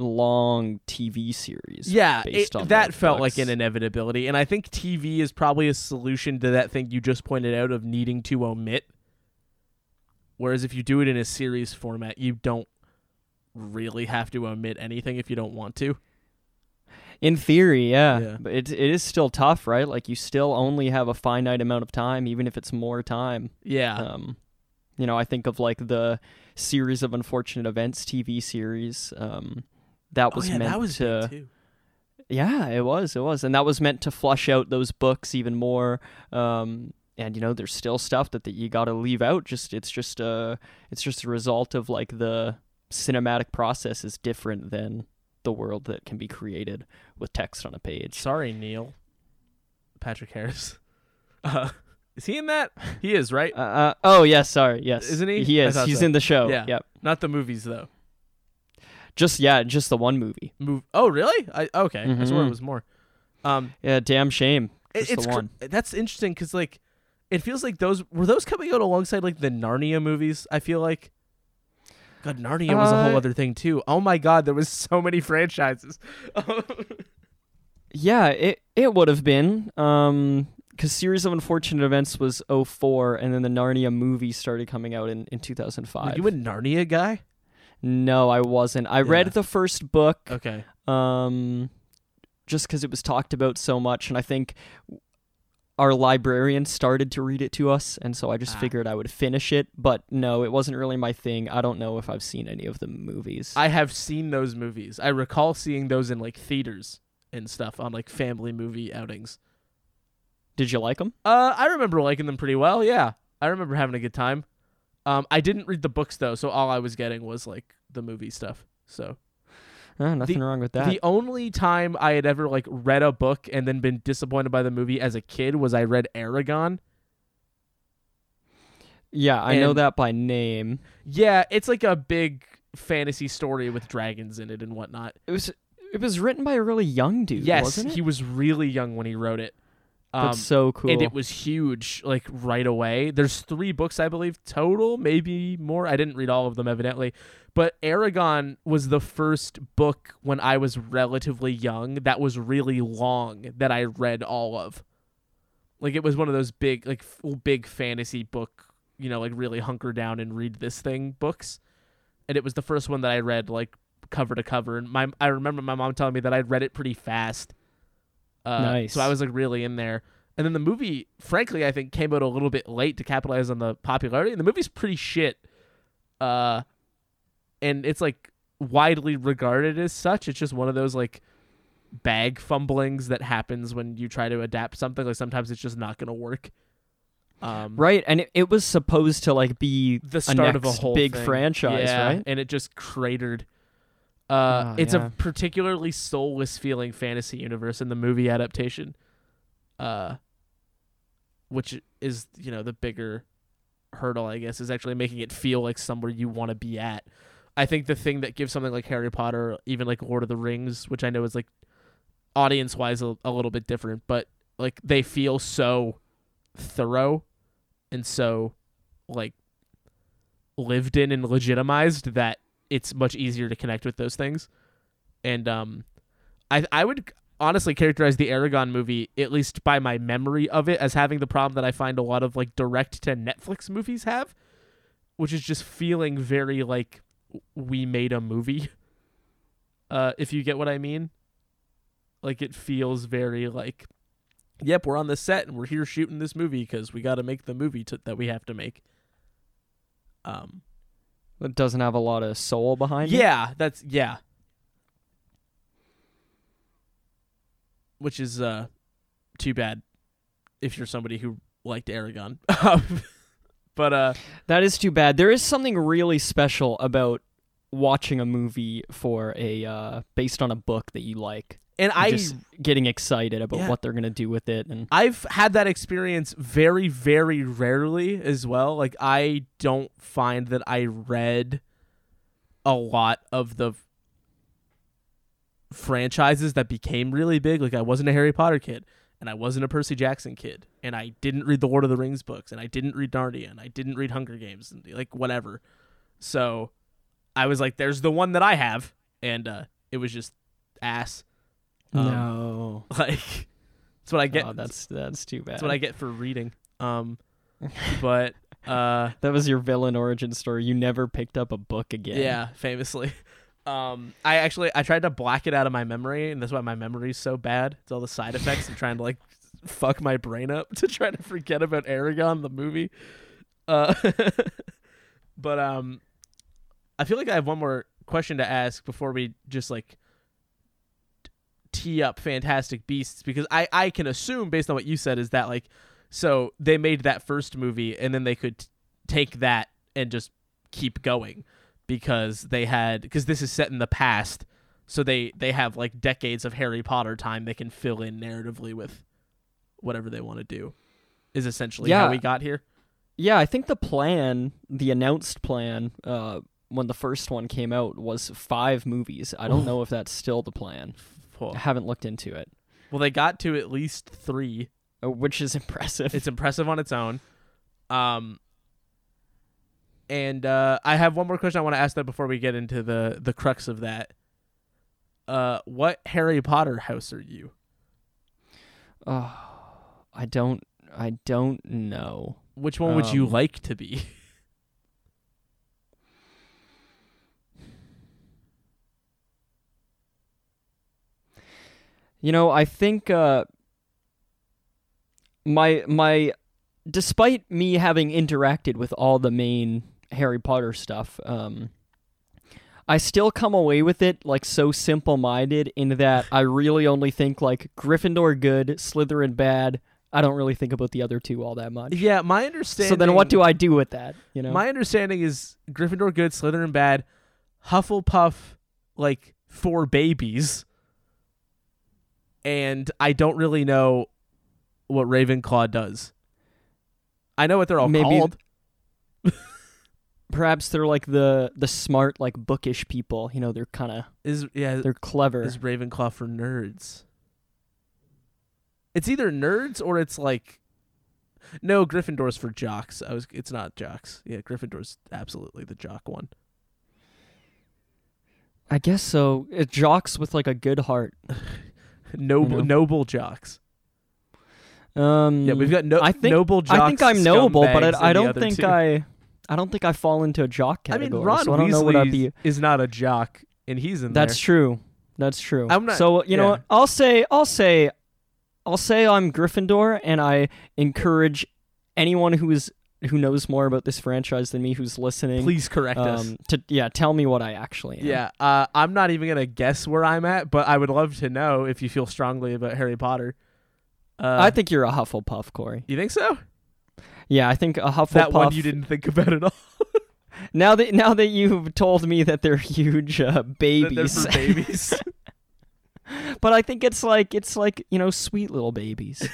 long TV series. Yeah, based it- on that felt like an inevitability, and I think TV is probably a solution to that thing you just pointed out of needing to omit. Whereas if you do it in a series format, you don't really have to omit anything if you don't want to. In theory, yeah, Yeah. but it it is still tough, right? Like you still only have a finite amount of time, even if it's more time. Yeah, Um, you know, I think of like the series of unfortunate events TV series. Um, that was oh, yeah, meant that was to. too. Yeah, it was. It was, and that was meant to flush out those books even more. Um, and you know, there's still stuff that, that you got to leave out. Just it's just a it's just a result of like the cinematic process is different than the world that can be created with text on a page. Sorry, Neil. Patrick Harris. <laughs> Uh, is he in that? He is, right? Uh, uh, oh yes, sorry, yes, Isn't he? He is. He's so. in the show. Yeah. Yep. Not the movies though. Just yeah, just the one movie. Move. Oh, really? I okay. I swear it Mhm. was more. Um, Yeah, damn shame. it- it's the cr- one. that's interesting because like, it feels like those were those coming out alongside like the Narnia movies. I feel like. God, Narnia was a whole Uh, other thing too. Oh my God, there was <laughs> so many franchises. <laughs> Yeah, it it would have been. Um, because series of unfortunate events was 04 and then the Narnia movie started coming out in in 2005. Were you a Narnia guy? No, I wasn't. I read the first book. Okay. um, just because it was talked about so much, and I think our librarian started to read it to us, and so I just Ah. figured I would finish it. But no, it wasn't really my thing. I don't know if I've seen any of the movies. I have seen those movies. I recall seeing those in like theaters and stuff on like family movie outings. Did you like them? Uh, I remember liking them pretty well. Yeah, I remember having a good time. Um, I didn't read the books though, so all I was getting was like the movie stuff. So Uh, nothing wrong with that. the only time I had ever like read a book and then been disappointed by the movie as a kid was I read Eragon. yeah, I know that by name. Yeah, it's like a big fantasy story with dragons in it and whatnot. It was it was written by a really young dude, yes, wasn't it? he was really young when he wrote it. Um, That's so cool. and it was huge like right away. There's three books i believe total maybe more. I didn't read all of them evidently. But Eragon was the first book when i was relatively young that was really long that i read all of. Like it was one of those big like big fantasy book you know like really hunker down and read this thing books. And it was the first one that i read like cover to cover. And my i remember my mom telling me that i'd read it pretty fast uh, Nice. So I was like really in there. And then the movie, frankly, I think came out a little bit late to capitalize on the popularity. And the movie's pretty shit. Uh, and it's like widely regarded as such. It's just one of those like bag fumblings that happens when you try to adapt something. Like sometimes it's just not going to work. Um, right, and it, it was supposed to like be the start of a whole big thing. franchise, yeah, right? And it just cratered. Uh, Ah, it's yeah. a particularly soulless feeling fantasy universe in the movie adaptation, uh, which is you know the bigger hurdle, I guess, is actually making it feel like somewhere you want to be at. I think the thing that gives something like Harry Potter, even like Lord of the Rings, which I know is like audience wise a, a little bit different, but like they feel so thorough and so like lived in and legitimized that it's much easier to connect with those things. And um I I would honestly characterize the Eragon movie at least by my memory of it as having the problem that I find a lot of like direct to Netflix movies have, which is just feeling very like we made a movie. <laughs> Uh if you get what I mean. Like it feels very like yep, we're on the set and we're here shooting this movie cuz we got to make the movie to, that we have to make. Um It doesn't have a lot of soul behind it. yeah, that's yeah. Which is uh too bad if you're somebody who liked Eragon. <laughs> but uh That is too bad. There is something really special about watching a movie for a uh, based on a book that you like. And I just getting excited about Yeah. what they're gonna do with it, and I've had that experience very very rarely as well. Like I don't find that I read a lot of the franchises that became really big. Like I wasn't a Harry Potter kid, and I wasn't a Percy Jackson kid, and I didn't read the Lord of the Rings books, and I didn't read Narnia, and I didn't read Hunger Games, and like whatever. So I was like, "There's the one that I have," and uh, it was just ass. Um, no. <laughs> Like that's what I get. oh, that's that's too bad. that's what I get for reading. Um, <laughs> but uh, That was your villain origin story. You never picked up a book again. yeah, famously. <laughs> Um, I actually I tried to black it out of my memory, and that's why my memory's so bad. It's all the side effects and trying to like fuck my brain up to try to forget about Eragon the movie. Uh, but um, I feel like I have one more question to ask before we just like tee up Fantastic Beasts because I I can assume based on what you said is that like so they made that first movie and then they could t- take that and just keep going because they had because this is set in the past so they they have like decades of Harry Potter time they can fill in narratively with whatever they want to do is essentially how Yeah. we got here Yeah, I think the plan, the announced plan, uh, when the first one came out, was five movies. I don't know if that's still the plan. I haven't looked into it, well they got to at least 3 uh, which is <laughs> impressive. it's impressive on its own um and uh I have one more question I want to ask that before we get into the the crux of that uh what Harry Potter house are you oh, I don't. I don't know. which one would you Um, like to be <laughs> You know, I think uh, my my despite me having interacted with all the main Harry Potter stuff, um, I still come away with it like so simple minded in that I really only think like Gryffindor good, Slytherin bad. I don't really think about the other two all that much. yeah my understanding So then what do I do with that? You know? My understanding is Gryffindor good, Slytherin bad, Hufflepuff like four babies, and I don't really know what Ravenclaw does. I know what they're all Maybe- called. <laughs> Perhaps they're like the the smart like bookish people, you know, they're kind of Is yeah, they're clever. is Ravenclaw for nerds? It's either nerds or it's like no Gryffindor's for jocks. I was it's not jocks. Yeah, Gryffindor's absolutely the jock one. I guess so. It jocks with like a good heart. <laughs> Noble know? noble jocks. Um, Yeah, we've got no I think noble jocks. I think I'm noble, but I, I don't think two. I I don't think I fall into a jock category. I mean, Ron so I don't know what I'd Weasley be. is not a jock, and he's in That's there. true. That's true. I'm not- so you know, what? I'll say I'll say I'll say I'm Gryffindor, and I encourage anyone who is who knows more about this franchise than me who's listening. Please correct us. um, to yeah, tell me what I actually am. Yeah, uh, I'm not even gonna guess where I'm at, but I would love to know if you feel strongly about Harry Potter. Uh, I think you're a Hufflepuff, Corey. you think so. Yeah, I think a Hufflepuff. That one you didn't think about at all. <laughs> Now that now that you've told me that they're huge uh, That they're for babies. <laughs> <laughs> but I think it's like it's like you know sweet little babies.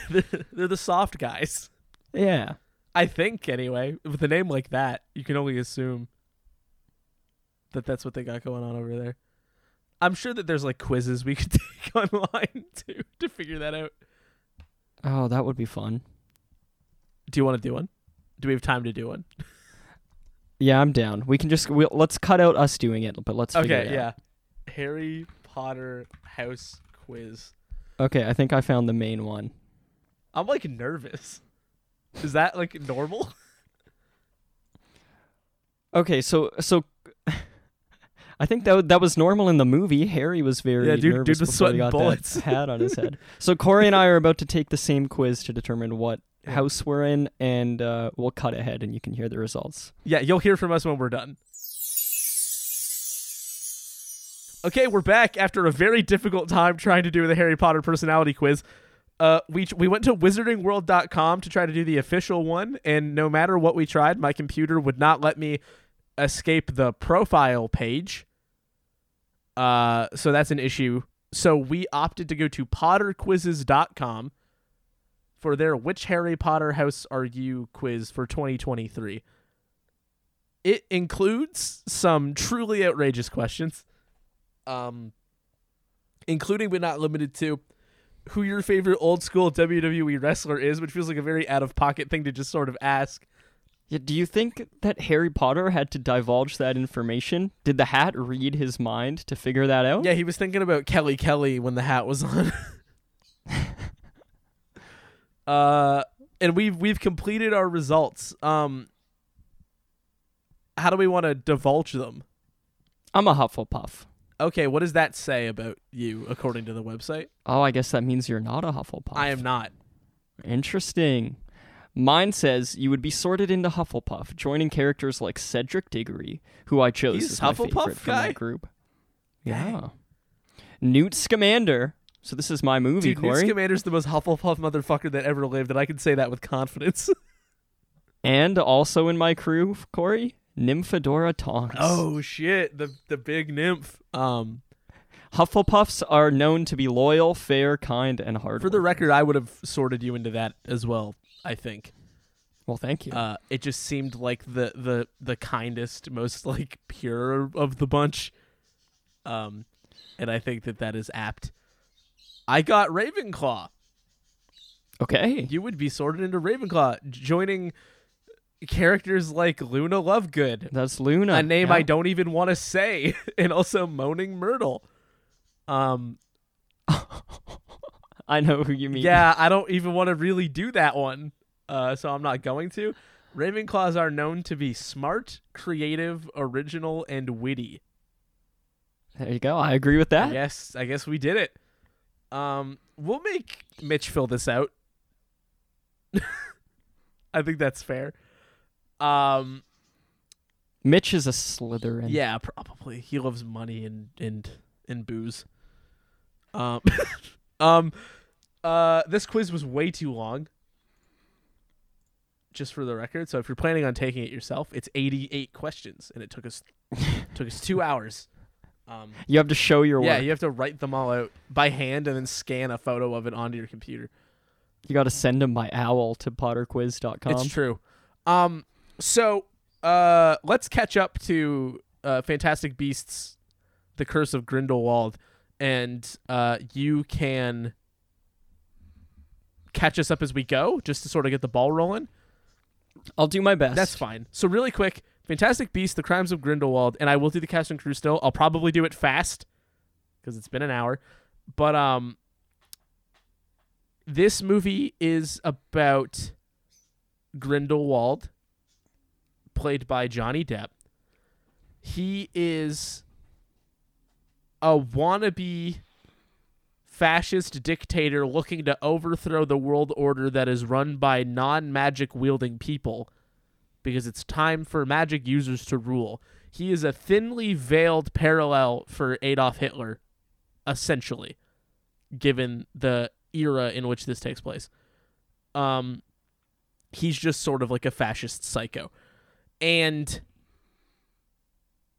they're the soft guys. yeah. I think anyway. With a name like that, you can only assume that that's what they got going on over there. I'm sure that there's like quizzes we <laughs> could take online too to figure that out. Oh, that would be fun. Do you want to do one? Do we have time to do one? <laughs> Yeah, I'm down. We can just we'll, let's cut out us doing it, but let's Okay, yeah. Harry Potter house quiz. Okay, I think I found the main one. I'm like nervous. Is that like normal? Okay, so so <laughs> I think that that was normal in the movie. Harry was very Yeah, dude- nervous dude was before he got bullets. that <laughs> hat on his head. So Corey and I are about to take the same quiz to determine what house we're in, and uh, we'll cut ahead and you can hear the results. Yeah, you'll hear from us when we're done. Okay, we're back after a very difficult time trying to do the Harry Potter personality quiz. Uh, we we went to wizardingworld.com to try to do the official one, and no matter what we tried, my computer would not let me escape the profile page. Uh, so that's an issue. So we opted to go to potterquizzes.com for their Which Harry Potter House Are You quiz for 2023. It includes some truly outrageous questions, um, including but not limited to who your favorite old school WWE wrestler is, which feels like a very out of pocket thing to just sort of ask. Yeah, do you think that Harry Potter had to divulge that information? Did the hat read his mind to figure that out? Yeah, he was thinking about Kelly Kelly when the hat was on. <laughs> uh, and we've we've completed our results. Um, how do we want to divulge them? I'm a Hufflepuff. Okay, what does that say about you according to the website? Oh, I guess that means you're not a Hufflepuff. I am not. Interesting. Mine says you would be sorted into Hufflepuff, joining characters like Cedric Diggory, who I chose He's as my Hufflepuff favorite from that group. Yeah. Newt Scamander. So this is my movie, Dude, Newt Corey. Scamander's the most Hufflepuff motherfucker that ever lived, and I can say that with confidence. <laughs> and also in my crew, Corey, Nymphadora Tonks. oh shit, the the big nymph. Um, Hufflepuffs are known to be loyal, fair, kind, and hard. for the record, I would have sorted you into that as well. I think. well, thank you. Uh, it just seemed like the the the kindest, most like pure of the bunch. Um, and I think that that is apt. I got Ravenclaw. okay. You would be sorted into Ravenclaw, joining characters like Luna Lovegood, That's Luna. a name yeah. I don't even want to say, <laughs> and also Moaning Myrtle. Um, <laughs> I know who you mean. yeah, I don't even want to really do that one, uh, so I'm not going to. Ravenclaws are known to be smart, creative, original, and witty. There you go. I agree with that. Yes, I guess we did it. Um, we'll make Mitch fill this out. <laughs> I think that's fair. Um, Mitch is a Slytherin. yeah, probably. He loves money and and and booze. Um, <laughs> um, uh, this quiz was way too long. Just for the record, so if you're planning on taking it yourself, it's 88 questions, and it took us <laughs> took us two hours. Um, You have to show your yeah, work. you have to write them all out by hand and then scan a photo of it onto your computer. You got to send them by owl to potterquiz.com. it's true. Um, so uh, let's catch up to uh, Fantastic Beasts: The Curse of Grindelwald, and uh, you can catch us up as we go, just to sort of get the ball rolling. I'll do my best. That's fine. So really quick, Fantastic Beasts: The Crimes of Grindelwald, and I will do the cast and crew still. I'll probably do it fast because it's been an hour, but um, this movie is about Grindelwald, played by Johnny Depp. He is a wannabe fascist dictator looking to overthrow the world order that is run by non magic wielding people because it's time for magic users to rule. He is a thinly veiled parallel for Adolf Hitler, essentially, given the era in which this takes place. Um, he's just sort of like a fascist psycho, and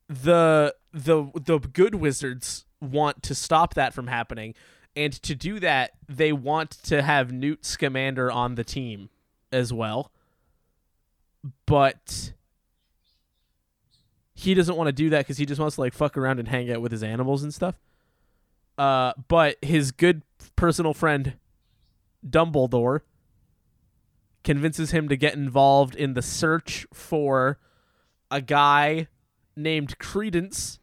the the the good wizards want to stop that from happening, and to do that, they want to have Newt Scamander on the team as well but he doesn't want to do that because he just wants to like fuck around and hang out with his animals and stuff. Uh, but his good personal friend Dumbledore convinces him to get involved in the search for a guy named Credence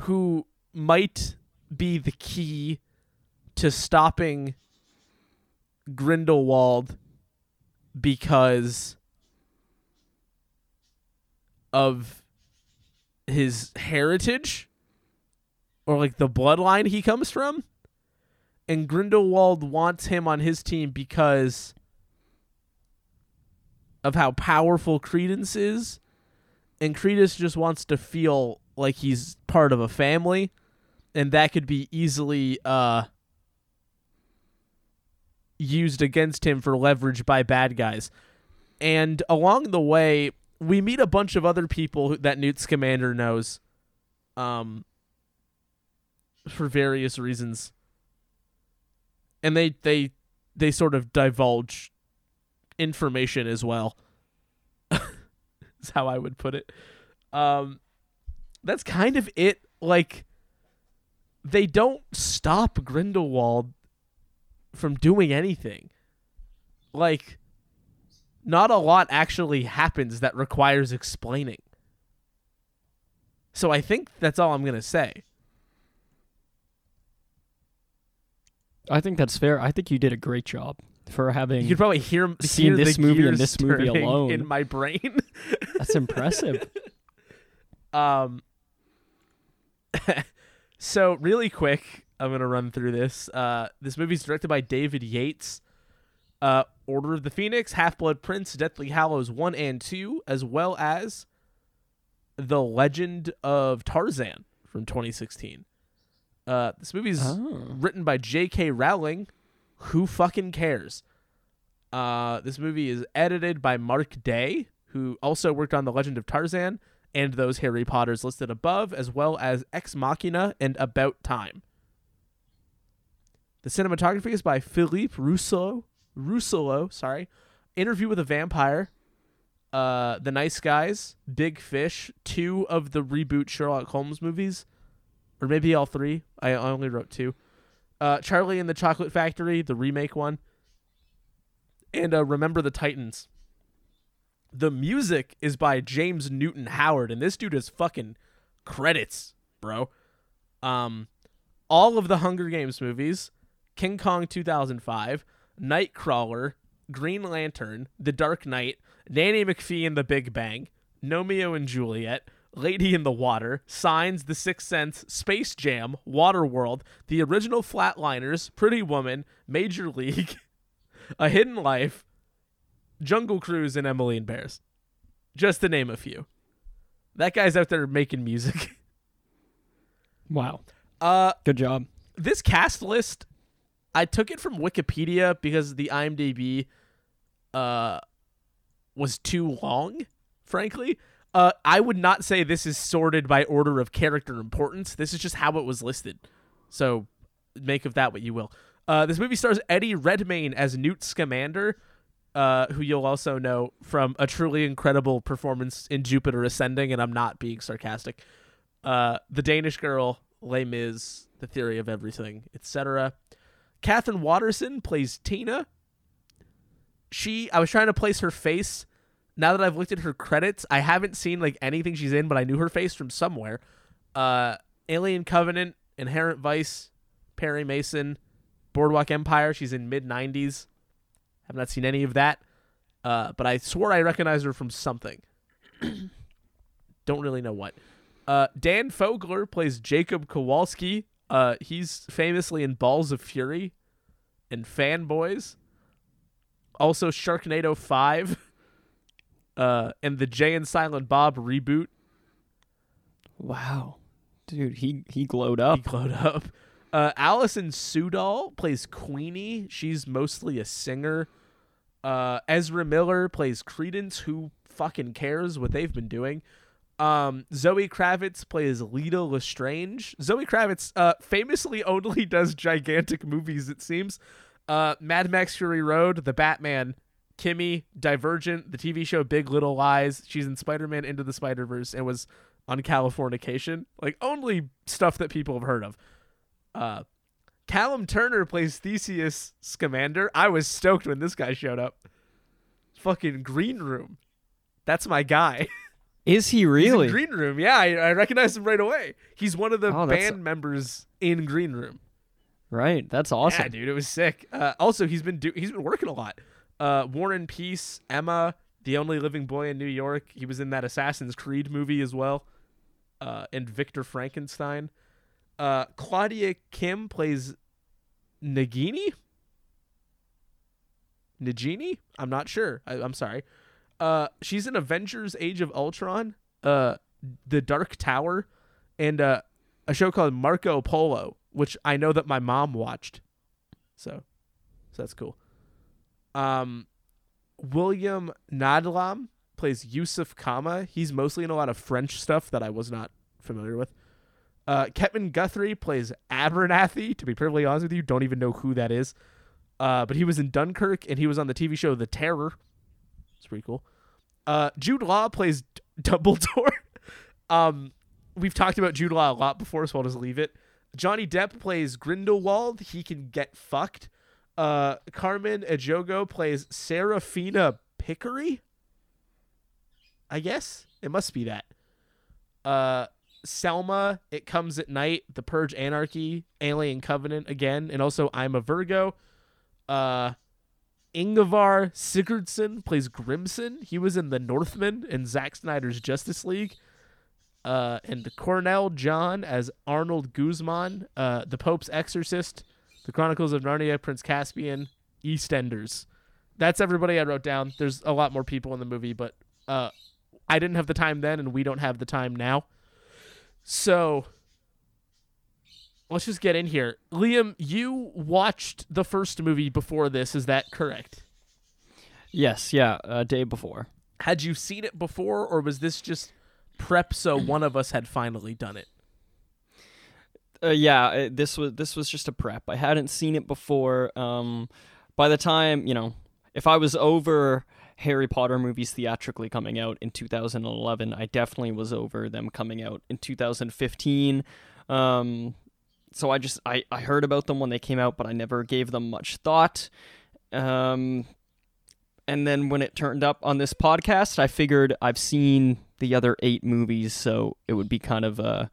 who might be the key to stopping Grindelwald because of his heritage or like the bloodline he comes from. And Grindelwald wants him on his team because of how powerful Credence is. And Credence just wants to feel like he's part of a family. And that could be easily uh used against him for leverage by bad guys. And along the way, we meet a bunch of other people that Newt Scamander knows um for various reasons. And they they they sort of divulge information as well. <laughs> is how I would put it. Um that's kind of it like they don't stop Grindelwald from doing anything. Like not a lot actually happens that requires explaining. So I think that's all I'm gonna say. I think that's fair. I think you did a great job for having. You could probably hear Seen hear this movie and this movie alone. in my brain. <laughs> that's impressive. Um. <laughs> so really quick, I'm gonna run through this. Uh, this movie's directed by David Yates. Uh, Order of the Phoenix, Half Blood Prince, Deathly Hallows one and two, as well as The Legend of Tarzan from 2016. Uh, this movie's Oh. written by J.K. Rowling. Who fucking cares? Uh, this movie is edited by Mark Day, who also worked on The Legend of Tarzan and those Harry Potters listed above, as well as Ex Machina and About Time. The cinematography is by Philippe Rousseau. Rousselot, sorry. Interview with a Vampire. Uh, The Nice Guys, Big Fish, two of the reboot Sherlock Holmes movies, or maybe all three. I I only wrote two. Uh, Charlie and the Chocolate Factory, the remake one, and uh, Remember the Titans. The music is by James Newton Howard, and this dude is fucking credits, bro. Um, all of the Hunger Games movies, King Kong 2005, Nightcrawler, Green Lantern, The Dark Knight, Nanny McPhee and The Big Bang, Romeo and Juliet, Lady in the Water, Signs, The Sixth Sense, Space Jam, Waterworld, the original Flatliners, Pretty Woman, Major League, <laughs> A Hidden Life, Jungle Cruise, and Emily in Bears. Just to name a few. That guy's out there making music. <laughs> Wow. Uh, Good job. this cast list, I took it from Wikipedia because the IMDb uh was too long, frankly. Uh I would not say this is sorted by order of character importance. This is just how it was listed. So make of that what you will. Uh this movie stars Eddie Redmayne as Newt Scamander, uh, who you'll also know from a truly incredible performance in Jupiter Ascending, and I'm not being sarcastic. Uh, the Danish girl, Les Mis, The Theory of Everything, etc. Katherine Waterston plays Tina. She, I was trying to place her face. Now that I've looked at her credits, I haven't seen like anything she's in, but I knew her face from somewhere. Uh, Alien Covenant, Inherent Vice, Perry Mason, Boardwalk Empire. She's in mid '90s. Have not seen any of that, uh, but I swore I recognized her from something. <clears throat> Don't really know what. Uh, Dan Fogler plays Jacob Kowalski. Uh, he's famously in Balls of Fury and Fanboys. Also, Sharknado 5 <laughs> uh, and the Jay and Silent Bob reboot. Wow. Dude, he he glowed He up. glowed up. Uh, Alison Sudol plays Queenie. She's mostly a singer. Uh, Ezra Miller plays Credence. Who fucking cares what they've been doing? Um, Zoe Kravitz plays Leta Lestrange. Zoe Kravitz uh, famously only <laughs> does gigantic movies, it seems. Uh, Mad Max Fury Road, The Batman, Kimi, Divergent, the TV show Big Little Lies. She's in Spider Man Into the Spider Verse and was on Californication. Like, only stuff that people have heard of. Uh, Callum Turner plays Theseus Scamander. I was stoked when this guy showed up. Fucking Green Room. That's my guy. <laughs> Is he really? Green Room. Yeah, I, I recognized him right away. He's one of the Oh, band members in Green Room. right. That's awesome. Yeah, dude, it was sick. Uh, also, he's been do- he's been working a lot. Uh, War and Peace, Emma, The Only Living Boy in New York. He was in that Assassin's Creed movie as well. Uh, and Victor Frankenstein. Uh, Claudia Kim plays Nagini. Nagini? I'm not sure. I, I'm sorry. Uh, she's in Avengers: Age of Ultron, uh, The Dark Tower, and uh, a show called Marco Polo, which I know that my mom watched. So, so that's cool. Um, William Nadylam plays Yusuf Kama. He's mostly in a lot of French stuff that I was not familiar with. Uh, Kevin Guthrie plays Abernathy. To be perfectly honest with you, don't even know who that is. Uh, but he was in Dunkirk and he was on the TV show The Terror. It's pretty cool. Uh, Jude Law plays D- <laughs> Dumbledore. um, we've talked about Jude Law a lot before, so I'll just leave it. Johnny Depp plays Grindelwald. He can get fucked. Uh, Carmen Ejogo plays Seraphina Picquery. I guess it must be that. Uh, Selma, It Comes at Night, The Purge Anarchy, Alien Covenant again, and also I'm a Virgo. Uh, Ingvar Sigurdsson plays Grimmson. He was in The Northman and Zack Snyder's Justice League. Uh, and Cornell John as Arnold Guzman, uh, The Pope's Exorcist, The Chronicles of Narnia, Prince Caspian, EastEnders. That's everybody I wrote down. There's a lot more people in the movie, but uh, I didn't have the time then, and we don't have the time now. So let's just get in here. Liam, you watched the first movie before this. Is that correct? Yes, yeah, a day before. Had you seen it before, or was this just prep so one of us had finally done it? Uh, yeah, uh, this was this was just a prep. I hadn't seen it before. Um, by the time you know, if I was over Harry Potter movies theatrically coming out in 2011, I definitely was over them coming out in 2015. Um, so I just I, I heard about them when they came out, but I never gave them much thought. Um, and then when it turned up on this podcast, I figured I've seen the other eight movies, so it would be kind of a.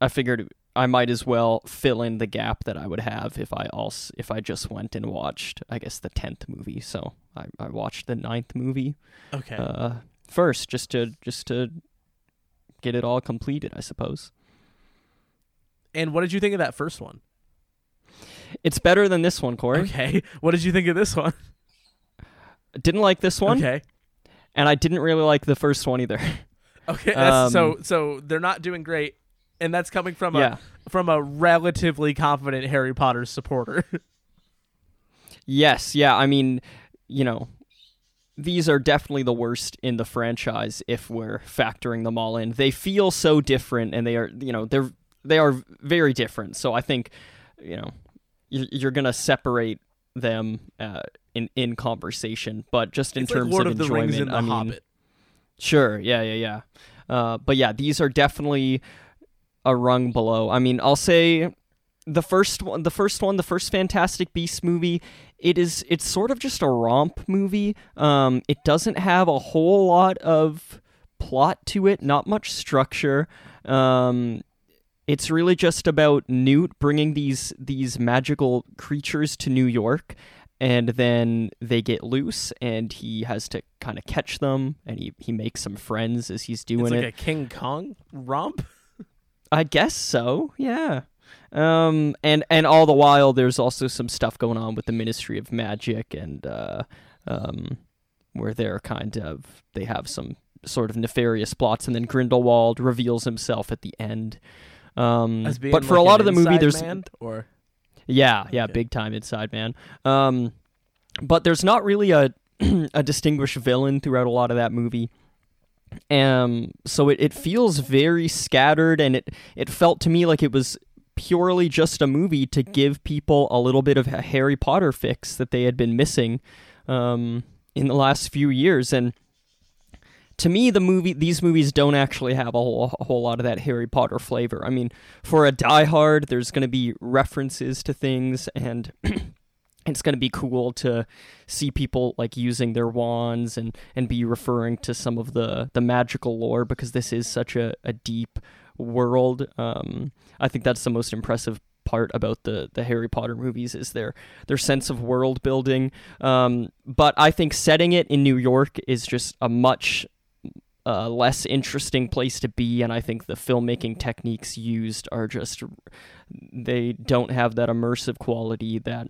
I figured I might as well fill in the gap that I would have if I also if I just went and watched, I guess, the tenth movie. So I, I watched the ninth movie Okay. uh, first, just to just to get it all completed, I suppose. and what did you think of that first one? It's better than this one, Corey. Okay. <laughs> What did you think of this one? Didn't like this one, Okay. and I didn't really like the first one either. Okay. That's, <laughs> so Um, so they're not doing great, and that's coming from a from a relatively confident Harry Potter supporter. <laughs> yes, yeah. I mean, you know, these are definitely the worst in the franchise if we're factoring them all in. They feel so different, and they are, you know, they're they are very different. So I think, you know, you're, you're gonna separate them uh, in in conversation, but just in it's terms Lord of, of the enjoyment, Rings and The I mean, Hobbit. Sure. Yeah. Yeah. Yeah. Uh, but yeah, these are definitely a rung below. I mean, I'll say the first one, the first one, the first Fantastic Beasts movie. It is. It's sort of just a romp movie. Um, it doesn't have a whole lot of plot to it. Not much structure. Um, it's really just about Newt bringing these these magical creatures to New York and then they get loose and he has to kind of catch them and he, he makes some friends as he's doing It's like it a King Kong romp. I guess so yeah um and and all the while there's also some stuff going on with the ministry of magic and uh um where they're kind of they have some sort of nefarious plots and then grindelwald reveals himself at the end um but for like a lot of the movie there's man, or yeah, yeah, Okay. big time inside man. Um, but there's not really a <clears throat> a distinguished villain throughout a lot of that movie. Um, so it, it feels very scattered, and it it felt to me like it was purely just a movie to give people a little bit of a Harry Potter fix that they had been missing um, in the last few years, and to me, the movie these movies don't actually have a whole, a whole lot of that Harry Potter flavor. I mean, for a diehard, there's going to be references to things, and <clears throat> it's going to be cool to see people like using their wands and and be referring to some of the the magical lore because this is such a, a deep world. Um, I think that's the most impressive part about the the Harry Potter movies is their their sense of world building. Um, but I think setting it in New York is just a much uh, less interesting place to be, and I think the filmmaking techniques used are just they don't have that immersive quality that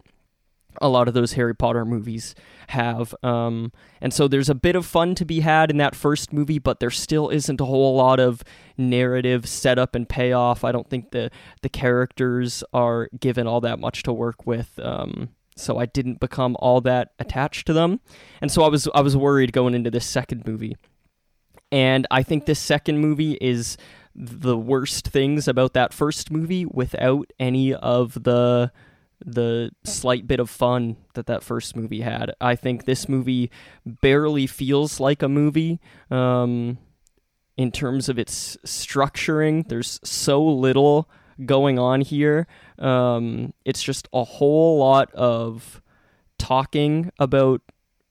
a lot of those Harry Potter movies have. Um, and so there's a bit of fun to be had in that first movie, but there still isn't a whole lot of narrative setup and payoff. I don't think the the characters are given all that much to work with. Um, so I didn't become all that attached to them, and so I was I was worried going into this second movie. And I think this second movie is the worst things about that first movie without any of the the slight bit of fun that that first movie had. I think this movie barely feels like a movie um, in terms of its structuring. There's so little going on here. Um, it's just a whole lot of talking about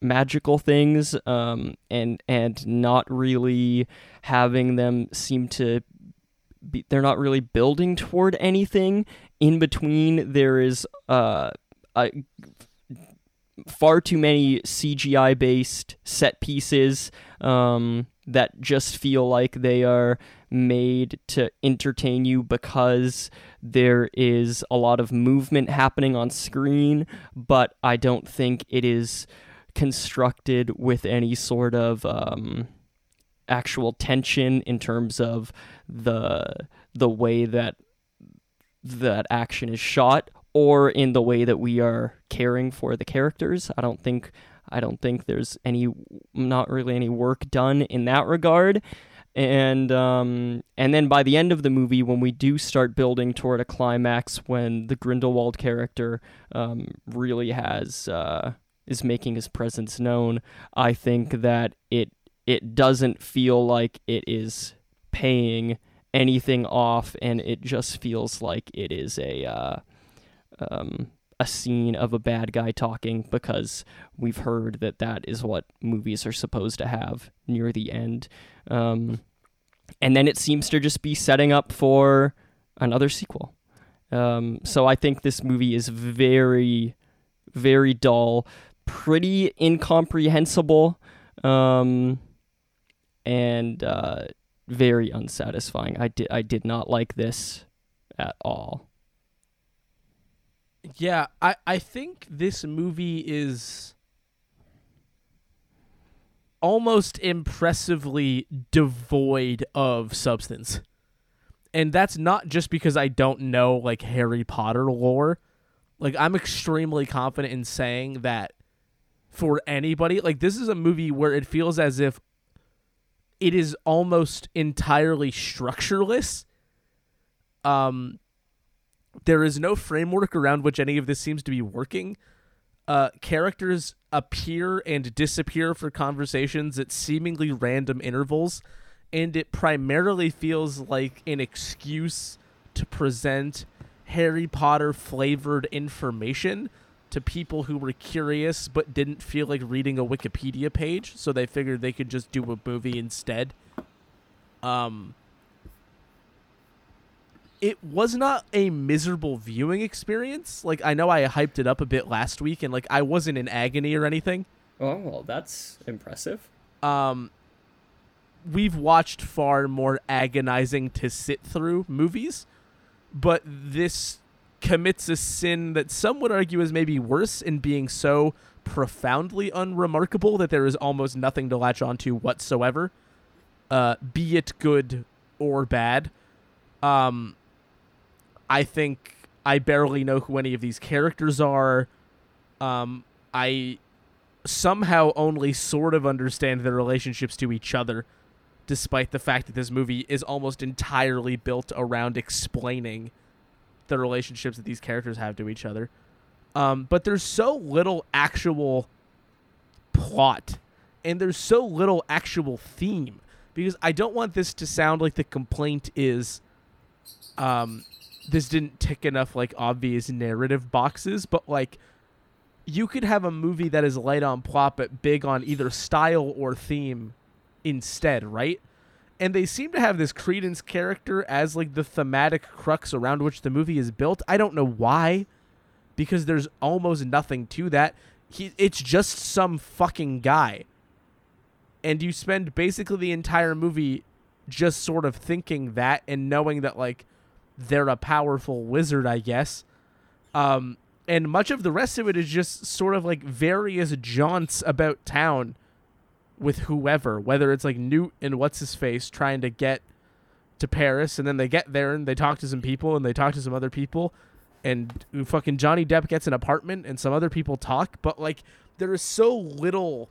magical things um, and and not really having them seem to be, they're not really building toward anything in between there is uh, a, far too many CGI based set pieces um, that just feel like they are made to entertain you because there is a lot of movement happening on screen, but I don't think it is constructed with any sort of um, actual tension in terms of the the way that that action is shot or in the way that we are caring for the characters. I don't think I don't think there's any not really any work done in that regard. And um, and then by the end of the movie, when we do start building toward a climax, when the Grindelwald character um, really has uh, is making his presence known, I think that it it doesn't feel like it is paying anything off, and it just feels like it is a uh, um, a scene of a bad guy talking because we've heard that that is what movies are supposed to have near the end. Um, and then it seems to just be setting up for another sequel. Um, so I think this movie is very, very dull, pretty incomprehensible, um, and uh, very unsatisfying. I did I did not like this at all. Yeah, I I think this movie is almost impressively devoid of substance. And that's not just because I don't know like Harry Potter lore. Like I'm extremely confident in saying that for anybody, like this is a movie where it feels as if it is almost entirely structureless. Um there is no framework around which any of this seems to be working. Uh, characters appear and disappear for conversations at seemingly random intervals, and it primarily feels like an excuse to present Harry Potter flavored information to people who were curious but didn't feel like reading a Wikipedia page, so they figured they could just do a movie instead. Um, it was not a miserable viewing experience. Like I know I hyped it up a bit last week and like I wasn't in agony or anything. Oh, well, that's impressive. Um we've watched far more agonizing to sit through movies, but this commits a sin that some would argue is maybe worse in being so profoundly unremarkable that there is almost nothing to latch onto whatsoever. Uh be it good or bad. Um I think I barely know who any of these characters are. Um, I somehow only sort of understand their relationships to each other, despite the fact that this movie is almost entirely built around explaining the relationships that these characters have to each other. Um, but there's so little actual plot, and there's so little actual theme because I don't want this to sound like the complaint is um, this didn't tick enough like obvious narrative boxes, but like you could have a movie that is light on plot but big on either style or theme instead, right? And they seem to have this Credence character as like the thematic crux around which the movie is built. I don't know why, because there's almost nothing to that. He, it's just some fucking guy. And you spend basically the entire movie just sort of thinking that and knowing that like they're a powerful wizard, I guess. Um, and much of the rest of it is just sort of like various jaunts about town with whoever, whether it's like Newt and what's his face trying to get to Paris, and then they get there and they talk to some people and they talk to some other people, and fucking Johnny Depp gets an apartment and some other people talk, but like there is so little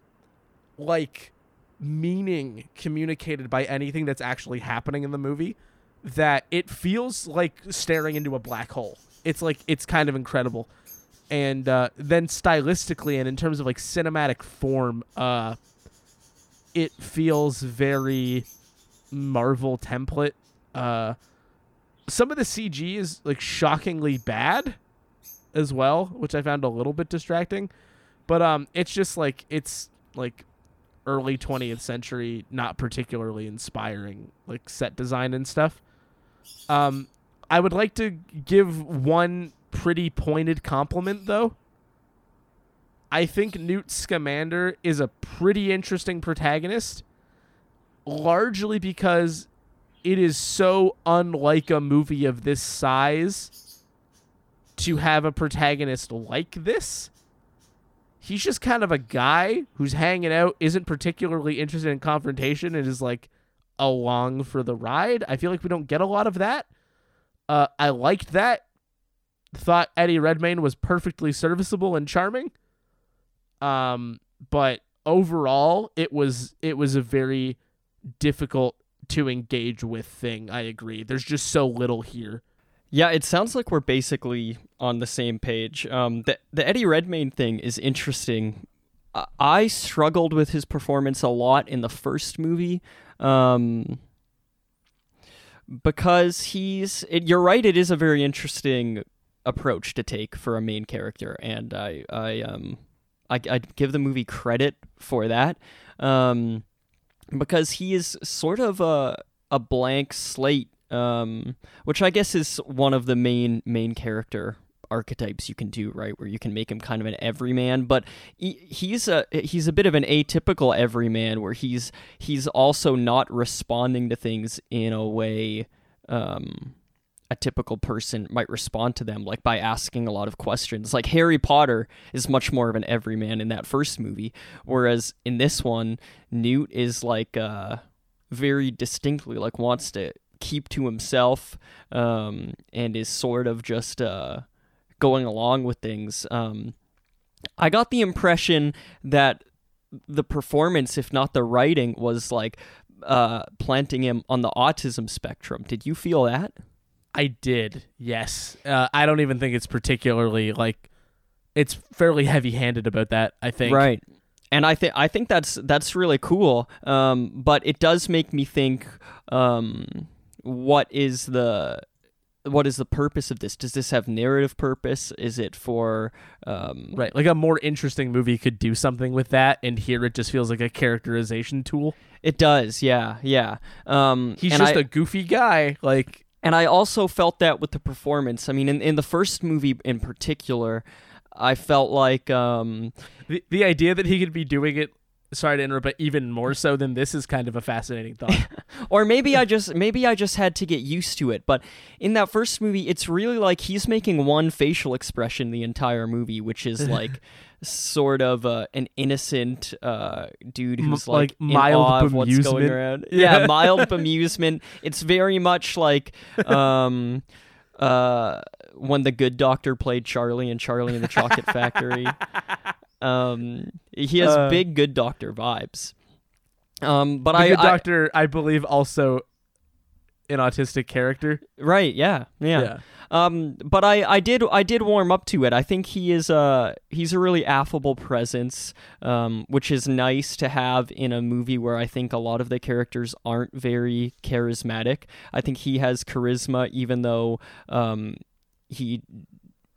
like meaning communicated by anything that's actually happening in the movie that it feels like staring into a black hole. It's like it's kind of incredible. And uh, then stylistically and in terms of like cinematic form, uh, it feels very Marvel template. Uh, some of the CG is like shockingly bad as well, which I found a little bit distracting. But um, it's just like it's like early 20th century, not particularly inspiring like set design and stuff. Um, I would like to give one pretty pointed compliment though. I think Newt Scamander is a pretty interesting protagonist, largely because it is so unlike a movie of this size to have a protagonist like this. He's just kind of a guy who's hanging out, isn't particularly interested in confrontation, and is like along for the ride. I feel like we don't get a lot of that. Uh, I liked that. Thought Eddie Redmayne was perfectly serviceable and charming. Um, but overall, it was it was a very difficult to engage with thing. I agree. There's just so little here. Yeah, it sounds like we're basically on the same page. Um, the the Eddie Redmayne thing is interesting. I, struggled with his performance a lot in the first movie. Um, because he's it, you're right it is a very interesting approach to take for a main character and i i um i i give the movie credit for that um because he is sort of a a blank slate um which i guess is one of the main main character archetypes you can do right? Where you can make him kind of an everyman but he, he's a he's a bit of an atypical everyman where he's he's also not responding to things in a way um a typical person might respond to them like by asking a lot of questions like harry potter is much more of an everyman in that first movie whereas in this one newt is like uh very distinctly like wants to keep to himself um and is sort of just uh going along with things. Um, I got the impression that the performance, if not the writing, was like uh, planting him on the autism spectrum. Did you feel that? I did. Yes. Uh, I don't even think it's particularly like it's fairly heavy-handed about that. I think. Right. And I think I think that's that's really cool. Um, but it does make me think. Um, what is the what is the purpose of this? Does this have narrative purpose? Is it for um, right? Like a more interesting movie could do something with that, and here it just feels like a characterization tool. It does, yeah, yeah. Um, He's just I, a goofy guy, like. And I also felt that with the performance. I mean, in in the first movie in particular, I felt like um, the the idea that he could be doing it sorry to interrupt, but even more so than this is kind of a fascinating thought. <laughs> or maybe I just maybe I just had to get used to it. But in that first movie, it's really like he's making one facial expression the entire movie, which is <laughs> like sort of uh, an innocent uh, dude who's like, like mild of what's going around. <laughs> Yeah, mild <laughs> bemusement. It's very much like um, uh, when the good doctor played Charlie and Charlie in the Chocolate Factory. <laughs> Um, he has uh, big good doctor vibes. Um, but I, good doctor, I, I believe, also an autistic character. Right. Yeah. Yeah. yeah. Um, but I, I did I did warm up to it. I think he is a he's a really affable presence, um, which is nice to have in a movie where I think a lot of the characters aren't very charismatic. I think he has charisma, even though um, he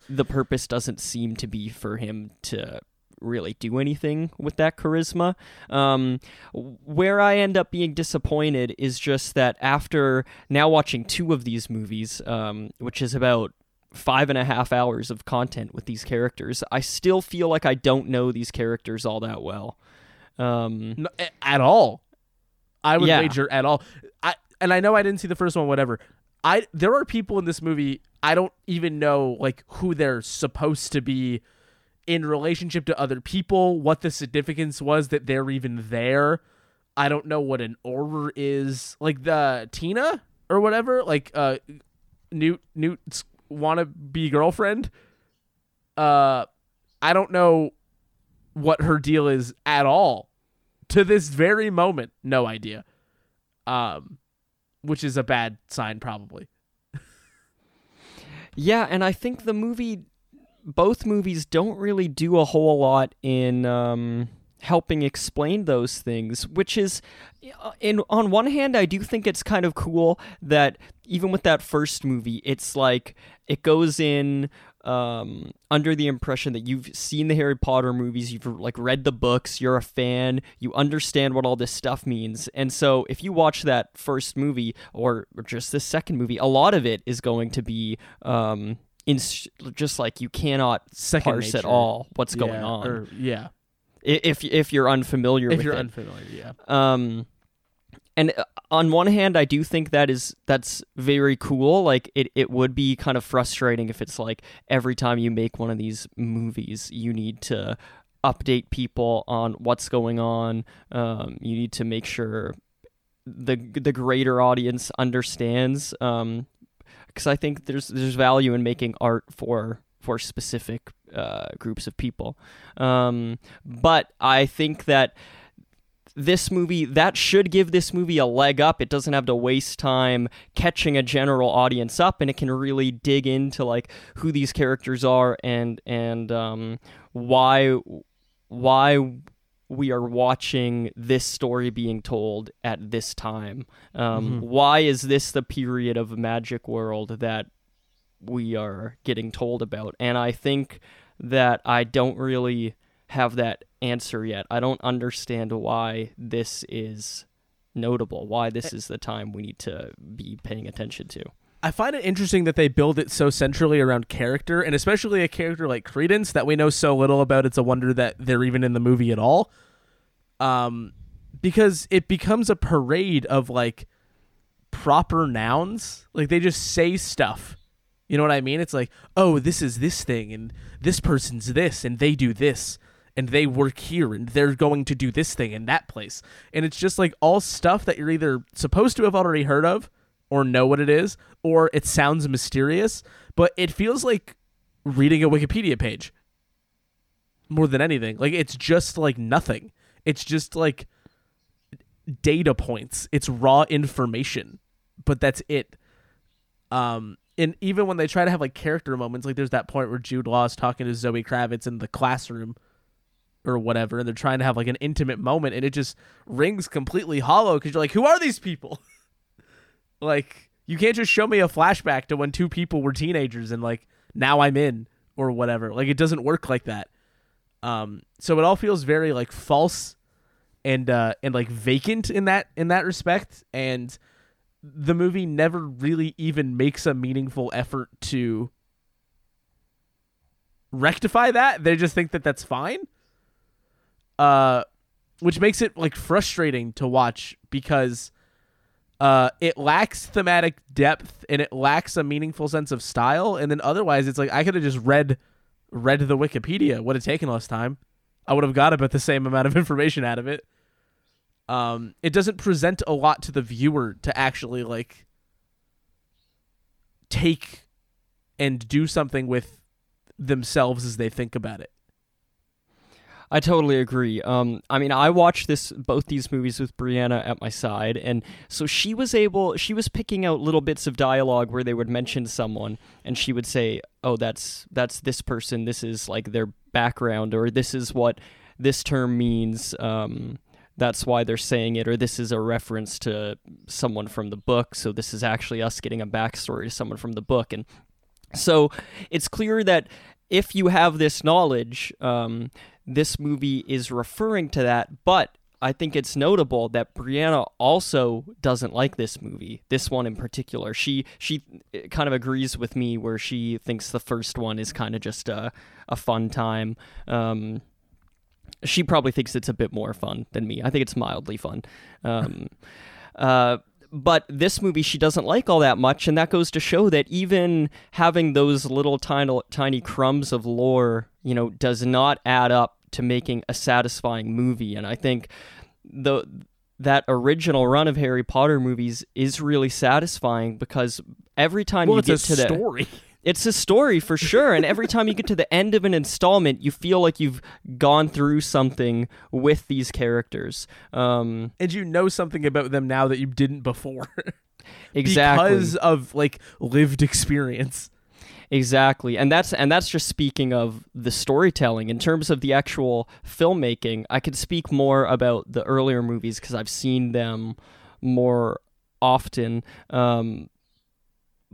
the purpose doesn't seem to be for him to really do anything with that charisma. Um, where I end up being disappointed is just that after now watching two of these movies, um, which is about five and a half hours of content with these characters, I still feel like I don't know these characters all that well. Um, no, at all. I would yeah. wager at all. I and I know I didn't see the first one. Whatever. I there are people in this movie I don't even know like who they're supposed to be in relationship to other people, what the significance was that they're even there. I don't know what an Auror is. Like the Tina or whatever, like uh Newt Newt's wanna be girlfriend. Uh I don't know what her deal is at all. To this very moment, no idea. Um which is a bad sign probably. yeah, and I think the movie both movies don't really do a whole lot in um, helping explain those things, which is, uh, in on one hand, I do think it's kind of cool that even with that first movie, it's like it goes in um, under the impression that you've seen the Harry Potter movies, you've like read the books, you're a fan, you understand what all this stuff means. And so if you watch that first movie or, or just the second movie, a lot of it is going to be um, in just like you cannot Second parse nature. at all what's going on or- yeah. If if you're unfamiliar If with you're it. unfamiliar, yeah. Um, and uh, on one hand, I do think that is that's very cool. Like it, it would be kind of frustrating if it's like every time you make one of these movies, you need to update people on what's going on. Um, you need to make sure the the greater audience understands. Um, because I think there's there's value in making art for for specific uh, groups of people. Um, but I think that this movie that should give this movie a leg up it doesn't have to waste time catching a general audience up and it can really dig into like who these characters are and and um, why why we are watching this story being told at this time um, Mhm. why is this the period of magic world that we are getting told about and i think that i don't really have that answer yet. I don't understand why this is notable, why this is the time we need to be paying attention to. I find it interesting that they build it so centrally around character, and especially a character like Credence that we know so little about. It's a wonder that they're even in the movie at all. Um, because it becomes a parade of like proper nouns. Like they just say stuff. You know what I mean? It's like, oh, this is this thing, and this person's this, and they do this, and they work here, and they're going to do this thing in that place. And it's just like all stuff that you're either supposed to have already heard of, or know what it is, or it sounds mysterious, but it feels like reading a Wikipedia page more than anything. Like it's just like nothing. It's just like data points. It's raw information, but that's it. Um, and even when they try to have like character moments, like there's that point where Jude Law is talking to Zoe Kravitz in the classroom or whatever, and they're trying to have like an intimate moment, and it just rings completely hollow because you're like, who are these people? <laughs> like, you can't just show me a flashback to when two people were teenagers and like now I'm in or whatever. Like, it doesn't work like that. Um, so it all feels very like false and uh and like vacant in that in that respect and the movie never really even makes a meaningful effort to rectify that they just think that that's fine uh which makes it like frustrating to watch because uh it lacks thematic depth and it lacks a meaningful sense of style. And then otherwise it's like i could have just read read the wikipedia. Would have taken less time. I would have got about the same amount of <laughs> information out of it. Um it doesn't present a lot to the viewer to actually like take and do something with themselves as they think about it I totally agree. Um, I mean, I watched this both these movies with Brianna at my side, and so she was able. She was picking out little bits of dialogue where they would mention someone, and she would say, "Oh, that's that's this person. This is like their background, or this is what this term means." Um, that's why they're saying it, or this is a reference to someone from the book. So this is actually us getting a backstory to someone from the book, and so it's clear that if you have this knowledge, um, this movie is referring to that. But I think it's notable that Brianna also doesn't like this movie. This one in particular, she she uh, kind of agrees with me where she thinks the first one is kind of just a a fun time. Um, she probably thinks it's a bit more fun than me. I think it's mildly fun. Um, <laughs> uh, but this movie she doesn't like all that much, and that goes to show that even having those little tiny tiny crumbs of lore, you know, does not add up to making a satisfying movie. And I think the that original run of Harry Potter movies is really satisfying because every time well you get to the story <laughs> it's a story for sure. And every time you get to the end of an installment, you feel like you've gone through something with these characters. Um, and you know something about them now that you didn't before <laughs> exactly. because of like lived experience Exactly. And that's and that's just speaking of the storytelling. In terms of the actual filmmaking, I could speak more about the earlier movies because I've seen them more often. Um,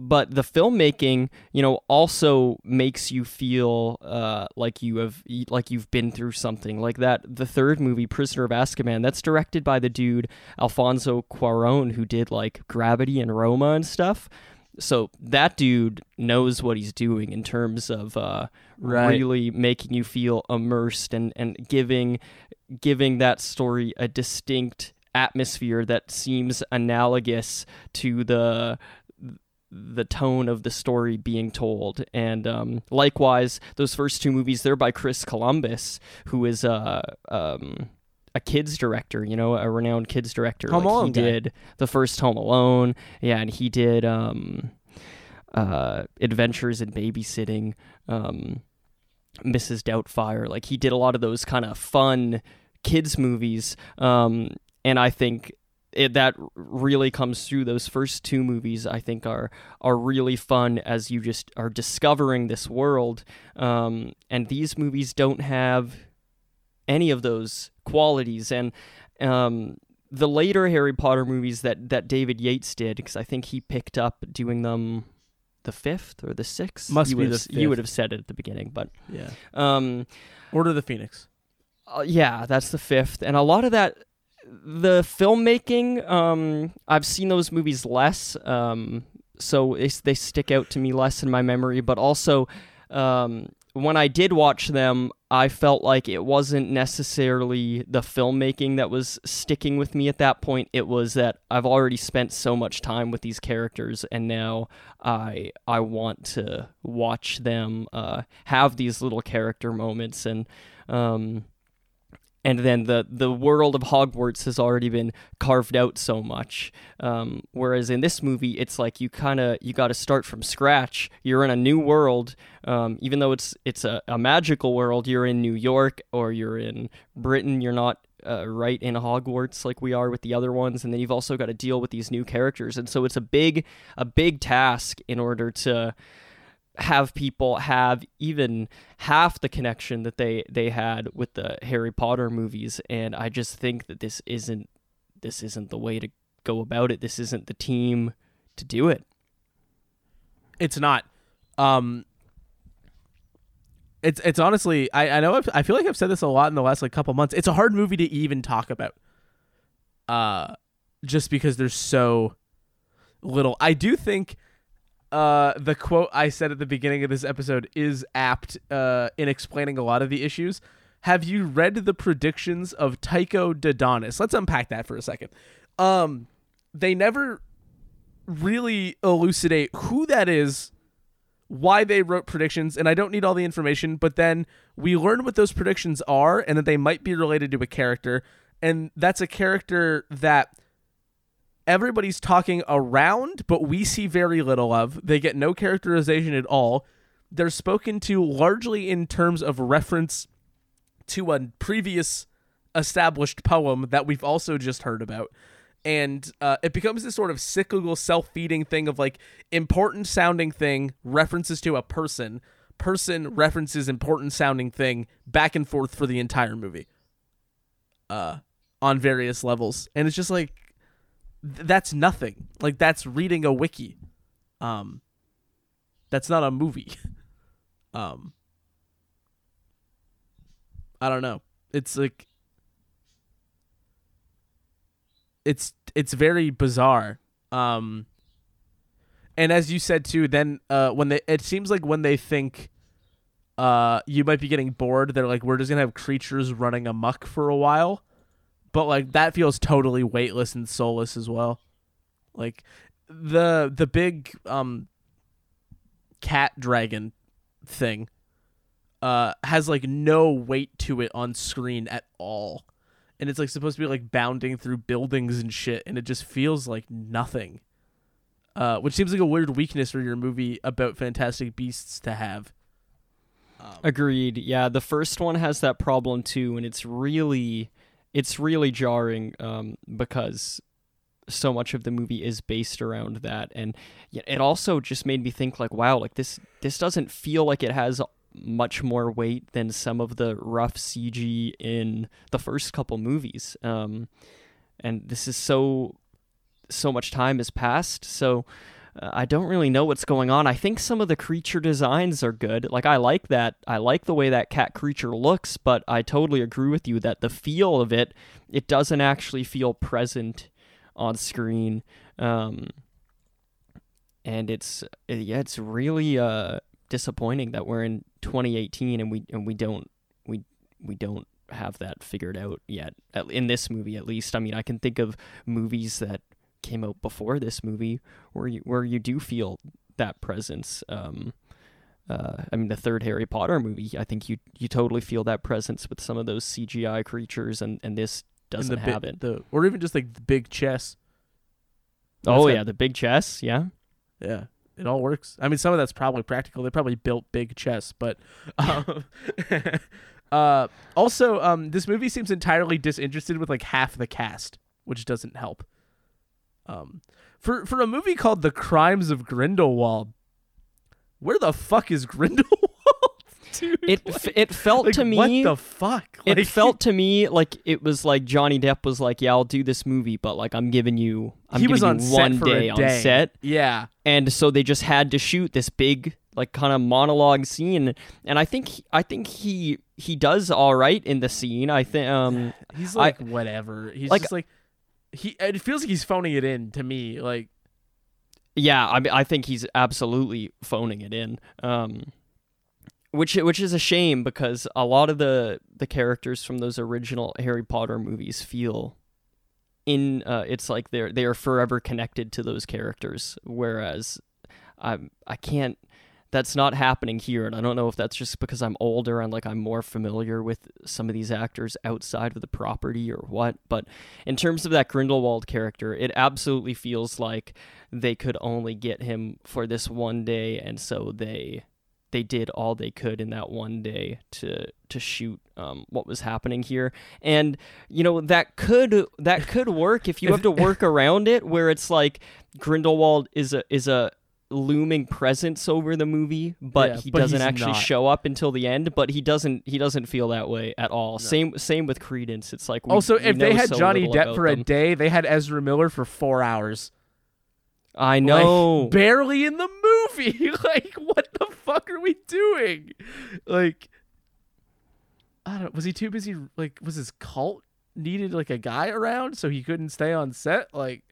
but the filmmaking, you know, also makes you feel uh, like you have like you've been through something. Like that, the third movie, Prisoner of Azkaban, that's directed by the dude Alfonso Cuarón, who did like Gravity and Roma and stuff. So that dude knows what he's doing in terms of uh, Right. really making you feel immersed and, and giving giving that story a distinct atmosphere that seems analogous to the the tone of the story being told. And um, likewise, those first two movies, they're by Chris Columbus, who is a um, a kids director, you know, a renowned kids director. Home like Alone he guy. did the first Home Alone, yeah, and he did um, uh, Adventures in Babysitting, um, Mrs. Doubtfire. Like he did a lot of those kind of fun kids movies, um, and I think it, that really comes through. Those first two movies, I think, are are really fun as you just are discovering this world. Um, and these movies don't have any of those qualities. And um, the later Harry Potter movies that that David Yates did, because I think he picked up doing them the fifth or the sixth. Must you be would the have, You would have said it at the beginning, but Yeah. um, Order of the Phoenix. uh, yeah, that's the fifth, and a lot of that, the filmmaking. Um, I've seen those movies less, um, so they stick out to me less in my memory. But also, um, when I did watch them, I felt like it wasn't necessarily the filmmaking that was sticking with me at that point. It was that I've already spent so much time with these characters, and now I I want to watch them uh, have these little character moments and. Um, and then the the world of Hogwarts has already been carved out so much. Um, whereas in this movie, it's like you kind of you got to start from scratch. You're in a new world, um, even though it's it's a, a magical world. You're in New York or you're in Britain. You're not uh, right in Hogwarts like we are with the other ones. And then you've also got to deal with these new characters, and so it's a big a big task in order to have people have even half the connection that they they had with the Harry Potter movies and I just think that this isn't this isn't the way to go about it this isn't the team to do it It's not. Um, it's it's honestly I I know I've, I feel like I've said this a lot in the last like couple months. It's a hard movie to even talk about. Uh, just because there's so little. I do think. Uh, the quote I said at the beginning of this episode is apt uh, in explaining a lot of the issues. Have you read the predictions of Tycho Dodonus? Let's unpack that for a second. Um, they never really elucidate who that is, why they wrote predictions, and I don't need all the information, but then we learn what those predictions are and that they might be related to a character, and that's a character that everybody's talking around, but we see very little of. They get no characterization at all. They're spoken to largely in terms of reference to a previous established poem that we've also just heard about. And uh, it becomes this sort of cyclical self feeding thing of like important sounding thing references to a person, person references important sounding thing back and forth for the entire movie uh, on various levels. And it's just like, th- that's nothing. Like, that's reading a wiki. Um, that's not a movie. <laughs> um, I don't know. It's like it's it's very bizarre. Um and as you said too, then uh when they it seems like when they think uh you might be getting bored, they're like we're just to have creatures running amok for a while. But like that feels totally weightless and soulless as well. Like the the big um cat dragon thing uh has like no weight to it on screen at all. And it's like supposed to be like bounding through buildings and shit and it just feels like nothing. Uh which seems like a weird weakness for your movie about fantastic beasts to have. Um, agreed. Yeah the first one has that problem too and it's really it's really jarring um, because so much of the movie is based around that. And it also just made me think like wow like this this doesn't feel like it has much more weight than some of the rough CG in the first couple movies. Um, and this is so so much time has passed. So uh, I don't really know what's going on. I think some of the creature designs are good. Like I like that. I like the way that cat creature looks, but I totally agree with you that the feel of it, it doesn't actually feel present on screen. Um, and it's uh, yeah, it's really uh disappointing that we're in 2018 and we and we don't we we don't have that figured out yet in this movie at least. I mean, I can think of movies that came out before this movie where you where you do feel that presence. Um, uh, I mean, the third Harry Potter movie, I think you you totally feel that presence with some of those CGI creatures, and and this doesn't the bi- have it. The or even just like the big chess. Oh yeah, the big chess, yeah. Yeah, it all works. I mean, some of that's probably practical. They probably built big chess, but <laughs> um, <laughs> uh, also, um, this movie seems entirely disinterested with like half the cast, which doesn't help. Um, for for a movie called The Crimes of Grindelwald, where the fuck is <laughs> Grindelwald, dude? It Like- f- it felt like, to me what the fuck? it Like, <laughs> felt to me like it was like Johnny Depp was like, "Yeah, I'll do this movie, but like I'm giving you, I'm he giving was on you one for day on set," Yeah, and so they just had to shoot this big like kind of monologue scene. And I think I think he he does all right in the scene. I think um he's I- like whatever. He's like- just like he. It feels like he's phoning it in to me. Like yeah, I mean, I think he's absolutely phoning it in. Um, which which is a shame because a lot of the the characters from those original Harry Potter movies feel in uh, it's like they're they are forever connected to those characters, whereas I I can't. That's not happening here, and I don't know if that's just because I'm older and like I'm more familiar with some of these actors outside of the property or what. But in terms of that Grindelwald character, it absolutely feels like they could only get him for this one day, and so they they did all they could in that one day to to shoot um, what was happening here and you know that could that could work if you have to work around it where it's like grindelwald is a is a looming presence over the movie but Yeah, he but doesn't actually not. show up until the end but he doesn't he doesn't feel that way at all same same with credence it's like we, also, if they had so Johnny Depp for a day, they had Ezra Miller for four hours. i Like, know barely in the movie. <laughs> like, what the fuck are we doing? Like, I don't. Was he too busy? Like, was his cult needed like a guy around so he couldn't stay on set? Like,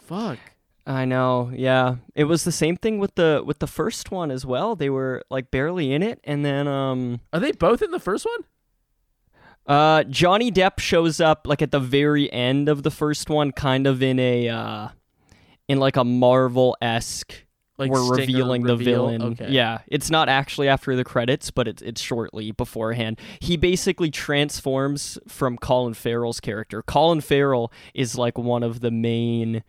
fuck. I know, yeah. It was the same thing with the with the first one as well. They were like barely in it, and then um, Are they both in the first one? uh, Johnny Depp shows up like at the very end of the first one, kind of in a uh, in like a Marvel esque. Like we're revealing the villain. Okay. Yeah, it's not actually after the credits, but it's it's shortly beforehand. He basically transforms from Colin Farrell's character. Colin Farrell is like one of the main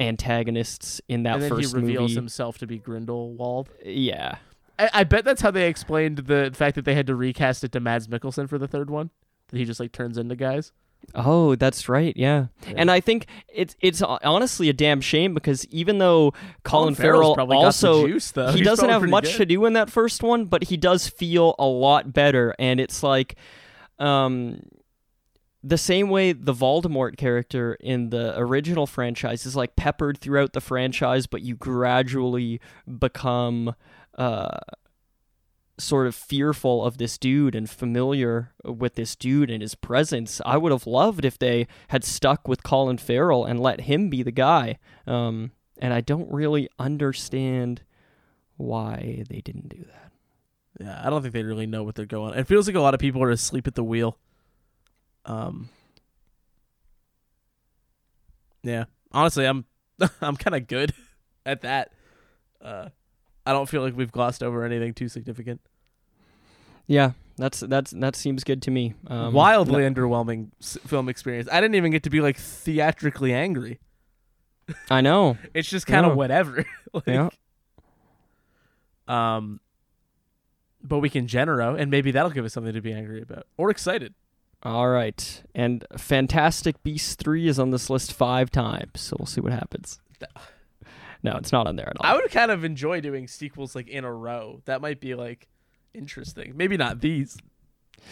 antagonists in that and then first he reveals movie. himself to be Grindelwald. Yeah. I, I bet that's how they explained the fact that they had to recast it to Mads Mikkelsen for the third one. That he just like turns into guys. Oh, that's right. Yeah. Yeah. And I think it's it's honestly a damn shame because even though Colin, Farrell's Farrell also juice, he He's doesn't have much good. to do in that first one, but he does feel a lot better and it's like um the same way the Voldemort character in the original franchise is like peppered throughout the franchise, but you gradually become uh sort of fearful of this dude and familiar with this dude and his presence. I would have loved if they had stuck with Colin Farrell and let him be the guy. Um, and I don't really understand why they didn't do that. Yeah, I don't think they really know what they're going. It feels like a lot of people are asleep at the wheel. Um. Yeah, honestly, I'm <laughs> I'm kind of good <laughs> at that. Uh, I don't feel like we've glossed over anything too significant. Yeah, that's that's that seems good to me. Um, Wildly no- underwhelming s- film experience. I didn't even get to be like theatrically angry. I know. <laughs> It's just kind of Yeah. whatever. like, Yeah. Um. But we can genero, and maybe that'll give us something to be angry about or excited. All right, and Fantastic Beasts three is on this list five times, so we'll see what happens. No, it's not on there at all. I would kind of enjoy doing sequels like in a row. That might be like interesting. Maybe not these.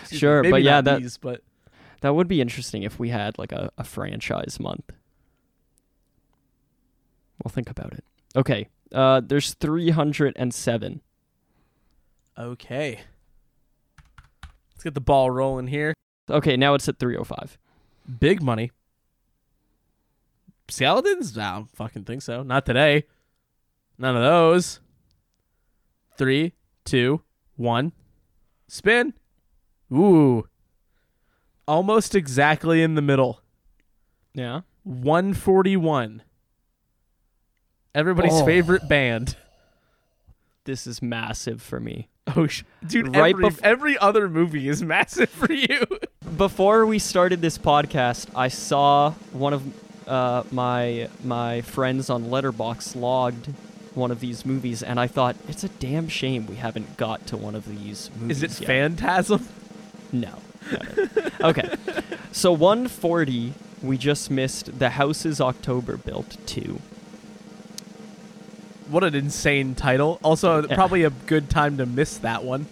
Excuse Sure, but yeah, that- these, but That would be interesting if we had like a, a franchise month. We'll think about it. Okay. Uh, there's 307. Okay. Let's get the ball rolling here. Okay, now it's at 305. Big money. Skeletons? I don't fucking think so. Not today. None of those. Three, two, one. Spin. Ooh. Almost exactly in the middle. Yeah. 141. Everybody's Oh. favorite band. This is massive for me. Oh, sh- dude! Right every, bef- every other movie is massive for you. <laughs> Before we started this podcast, I saw one of uh, my my friends on Letterboxd logged one of these movies, and I thought it's a damn shame we haven't got to one of these movies. is it yet. Phantasm? No. <laughs> okay. So 140, we just missed The Houses October Built 2. What an insane title. Also, probably a good time to miss that one.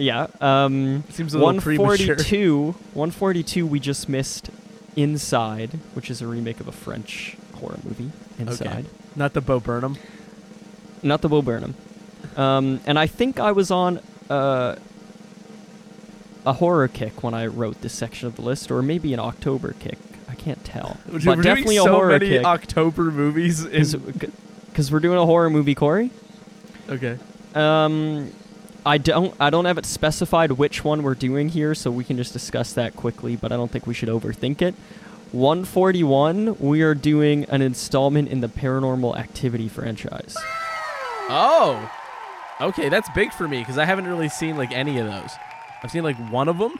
Yeah. Um, Seems a little premature. 142, 142, we just missed Inside, which is a remake of a French horror movie. Inside. Not the Bo Burnham. Not the Bo Burnham. Um, and I think I was on uh, a horror kick when I wrote this section of the list, or maybe an October kick. I can't tell. <laughs> Dude, but we're definitely a so horror many kick. October movies. In, Because we're doing a horror movie, Corey. okay. Um, I don't I don't have it specified which one we're doing here, so we can just discuss that quickly. But I don't think we should overthink it. 141, we are doing an installment in the Paranormal Activity franchise. Oh. Okay, that's big for me because I haven't really seen like any of those. I've seen like one of them.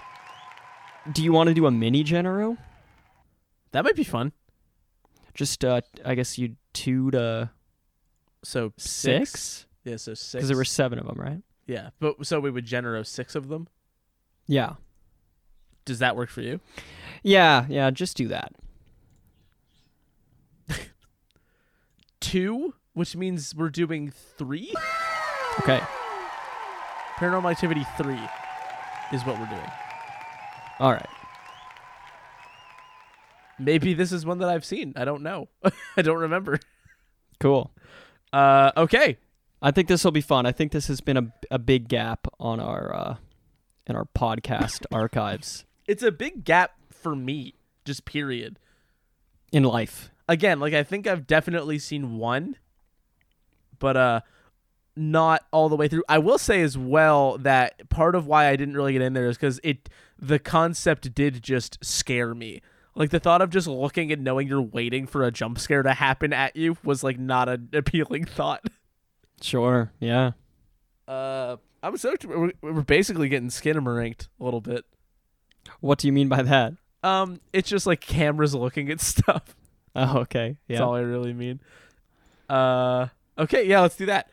Do you want to do a mini Genero? That might be fun. Just uh, I guess you two to So six, Yeah, so six. because there were seven of them, right? Yeah, but so we would generate six of them. Yeah, Does that work for you? yeah, yeah. Just do that. <laughs> Two, which means we're doing three. Okay. Paranormal Activity three is what we're doing. All right. Maybe this is one that I've seen. I don't know. <laughs> I don't remember. Cool. Uh, okay. I think this will be fun. I think this has been a, a big gap on our uh, in our podcast <laughs> archives It's a big gap for me, just period. in life. Again, like I think I've definitely seen one, but uh not all the way through. I will say as well that part of why I didn't really get in there is cuz it the concept did just scare me. Like the thought of just looking and knowing you're waiting for a jump scare to happen at you was like not an appealing <laughs> thought. Sure. Yeah. Uh I'm so we're, we're basically getting Skinamarink a little bit. What do you mean by that? Um, it's just like cameras looking at <laughs> stuff. Oh, okay. That's Yeah. all I really mean. Uh, okay, yeah, let's do that.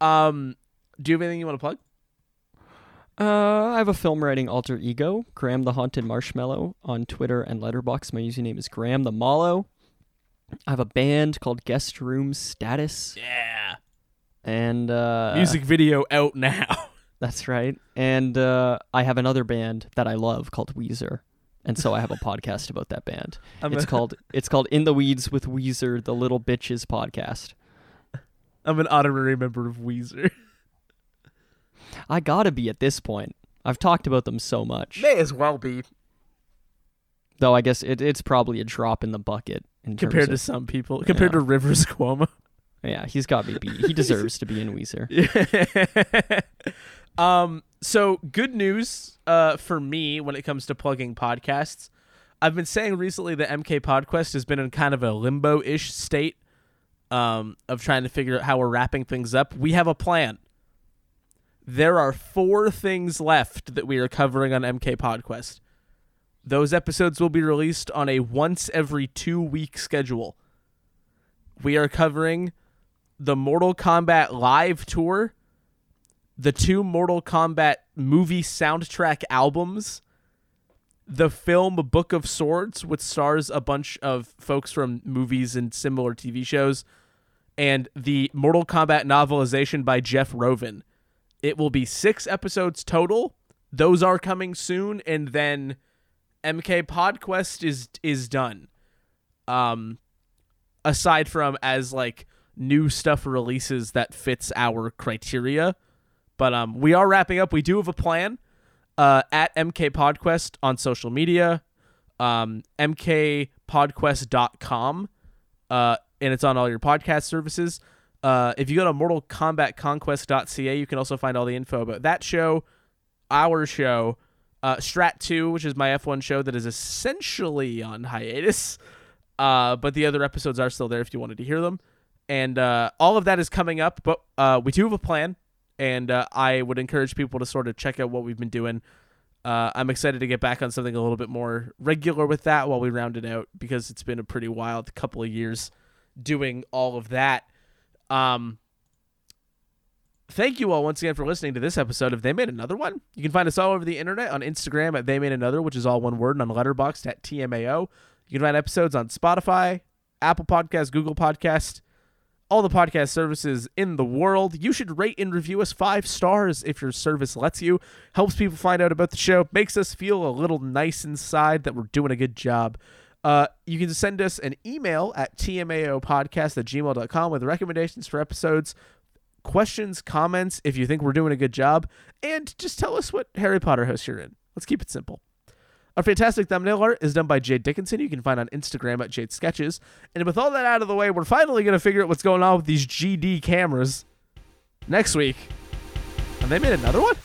Um, do you have anything you want to plug? Uh, I have a film writing alter ego, Graham the Haunted Marshmallow, on Twitter and Letterboxd. My username is Graham the Mallow. I have a band called Guest Room Status, Yeah. And uh, Music video out now. <laughs> That's right. And uh, I have another band that I love called Weezer, and so I have a <laughs> podcast about that band. I'm, It's a, called it's called In the Weeds with Weezer, the Little Bitches podcast. I'm an honorary member of Weezer. <laughs> I gotta be at this point. I've talked about them so much, May as well be though. I guess it, it's probably a drop in the bucket in compared to terms some people. Compared Yeah. to Rivers Cuomo. Yeah. He's got me beat. He <laughs> deserves to be in Weezer. <laughs> um. So good news. Uh, for me when it comes to plugging podcasts, I've been saying recently that MK Podquest has been in kind of a limbo-ish state. Um, of trying to figure out how we're wrapping things up. We have a plan. There are four things left that we are covering on MK Podquest. Those episodes will be released on a once every two week schedule. We are covering the Mortal Kombat live tour, the two Mortal Kombat movie soundtrack albums, the film Book of Swords, which stars a bunch of folks from movies and similar TV shows, and the Mortal Kombat novelization by Jeff Rovin. It will be six episodes total. Those are coming soon, and then MK Podquest is is done. Um, aside from as like new stuff releases that fits our criteria. But um, we are wrapping up. We do have a plan uh, at MK Podquest on social media, um, mkpodquest.com, uh, and it's on all your podcast services. Uh, if you go to mortalkombatconquest.ca, you can also find all the info about that show, our show, uh, Strat 2, which is my F1 show that is essentially on hiatus. Uh, but the other episodes are still there if you wanted to hear them. And uh, all of that is coming up, but uh, we do have a plan. And uh, I would encourage people to sort of check out what we've been doing. Uh, I'm excited to get back on something a little bit more regular with that while we round it out because it's been a pretty wild couple of years doing all of that. Um, thank you all once again for listening to this episode of They Made Another One. You can find us all over the internet on Instagram at They Made Another, which is all one word, and on Letterboxd at TMAO. You can find episodes on Spotify, Apple Podcast, Google Podcast, all the podcast services in the world. You should rate and review us five stars if your service lets you. Helps people find out about the show, makes us feel a little nice inside that we're doing a good job. Uh, you can send us an email at tmaopodcast at gmail.com with recommendations for episodes, questions, comments, if you think we're doing a good job, and just tell us what Harry Potter house you're in. Let's keep it simple. Our fantastic thumbnail art is done by Jade Dickinson. You can find on Instagram at Jade Sketches. And with all that out of the way, we're finally going to figure out what's going on with these GD cameras next week. And they made another one?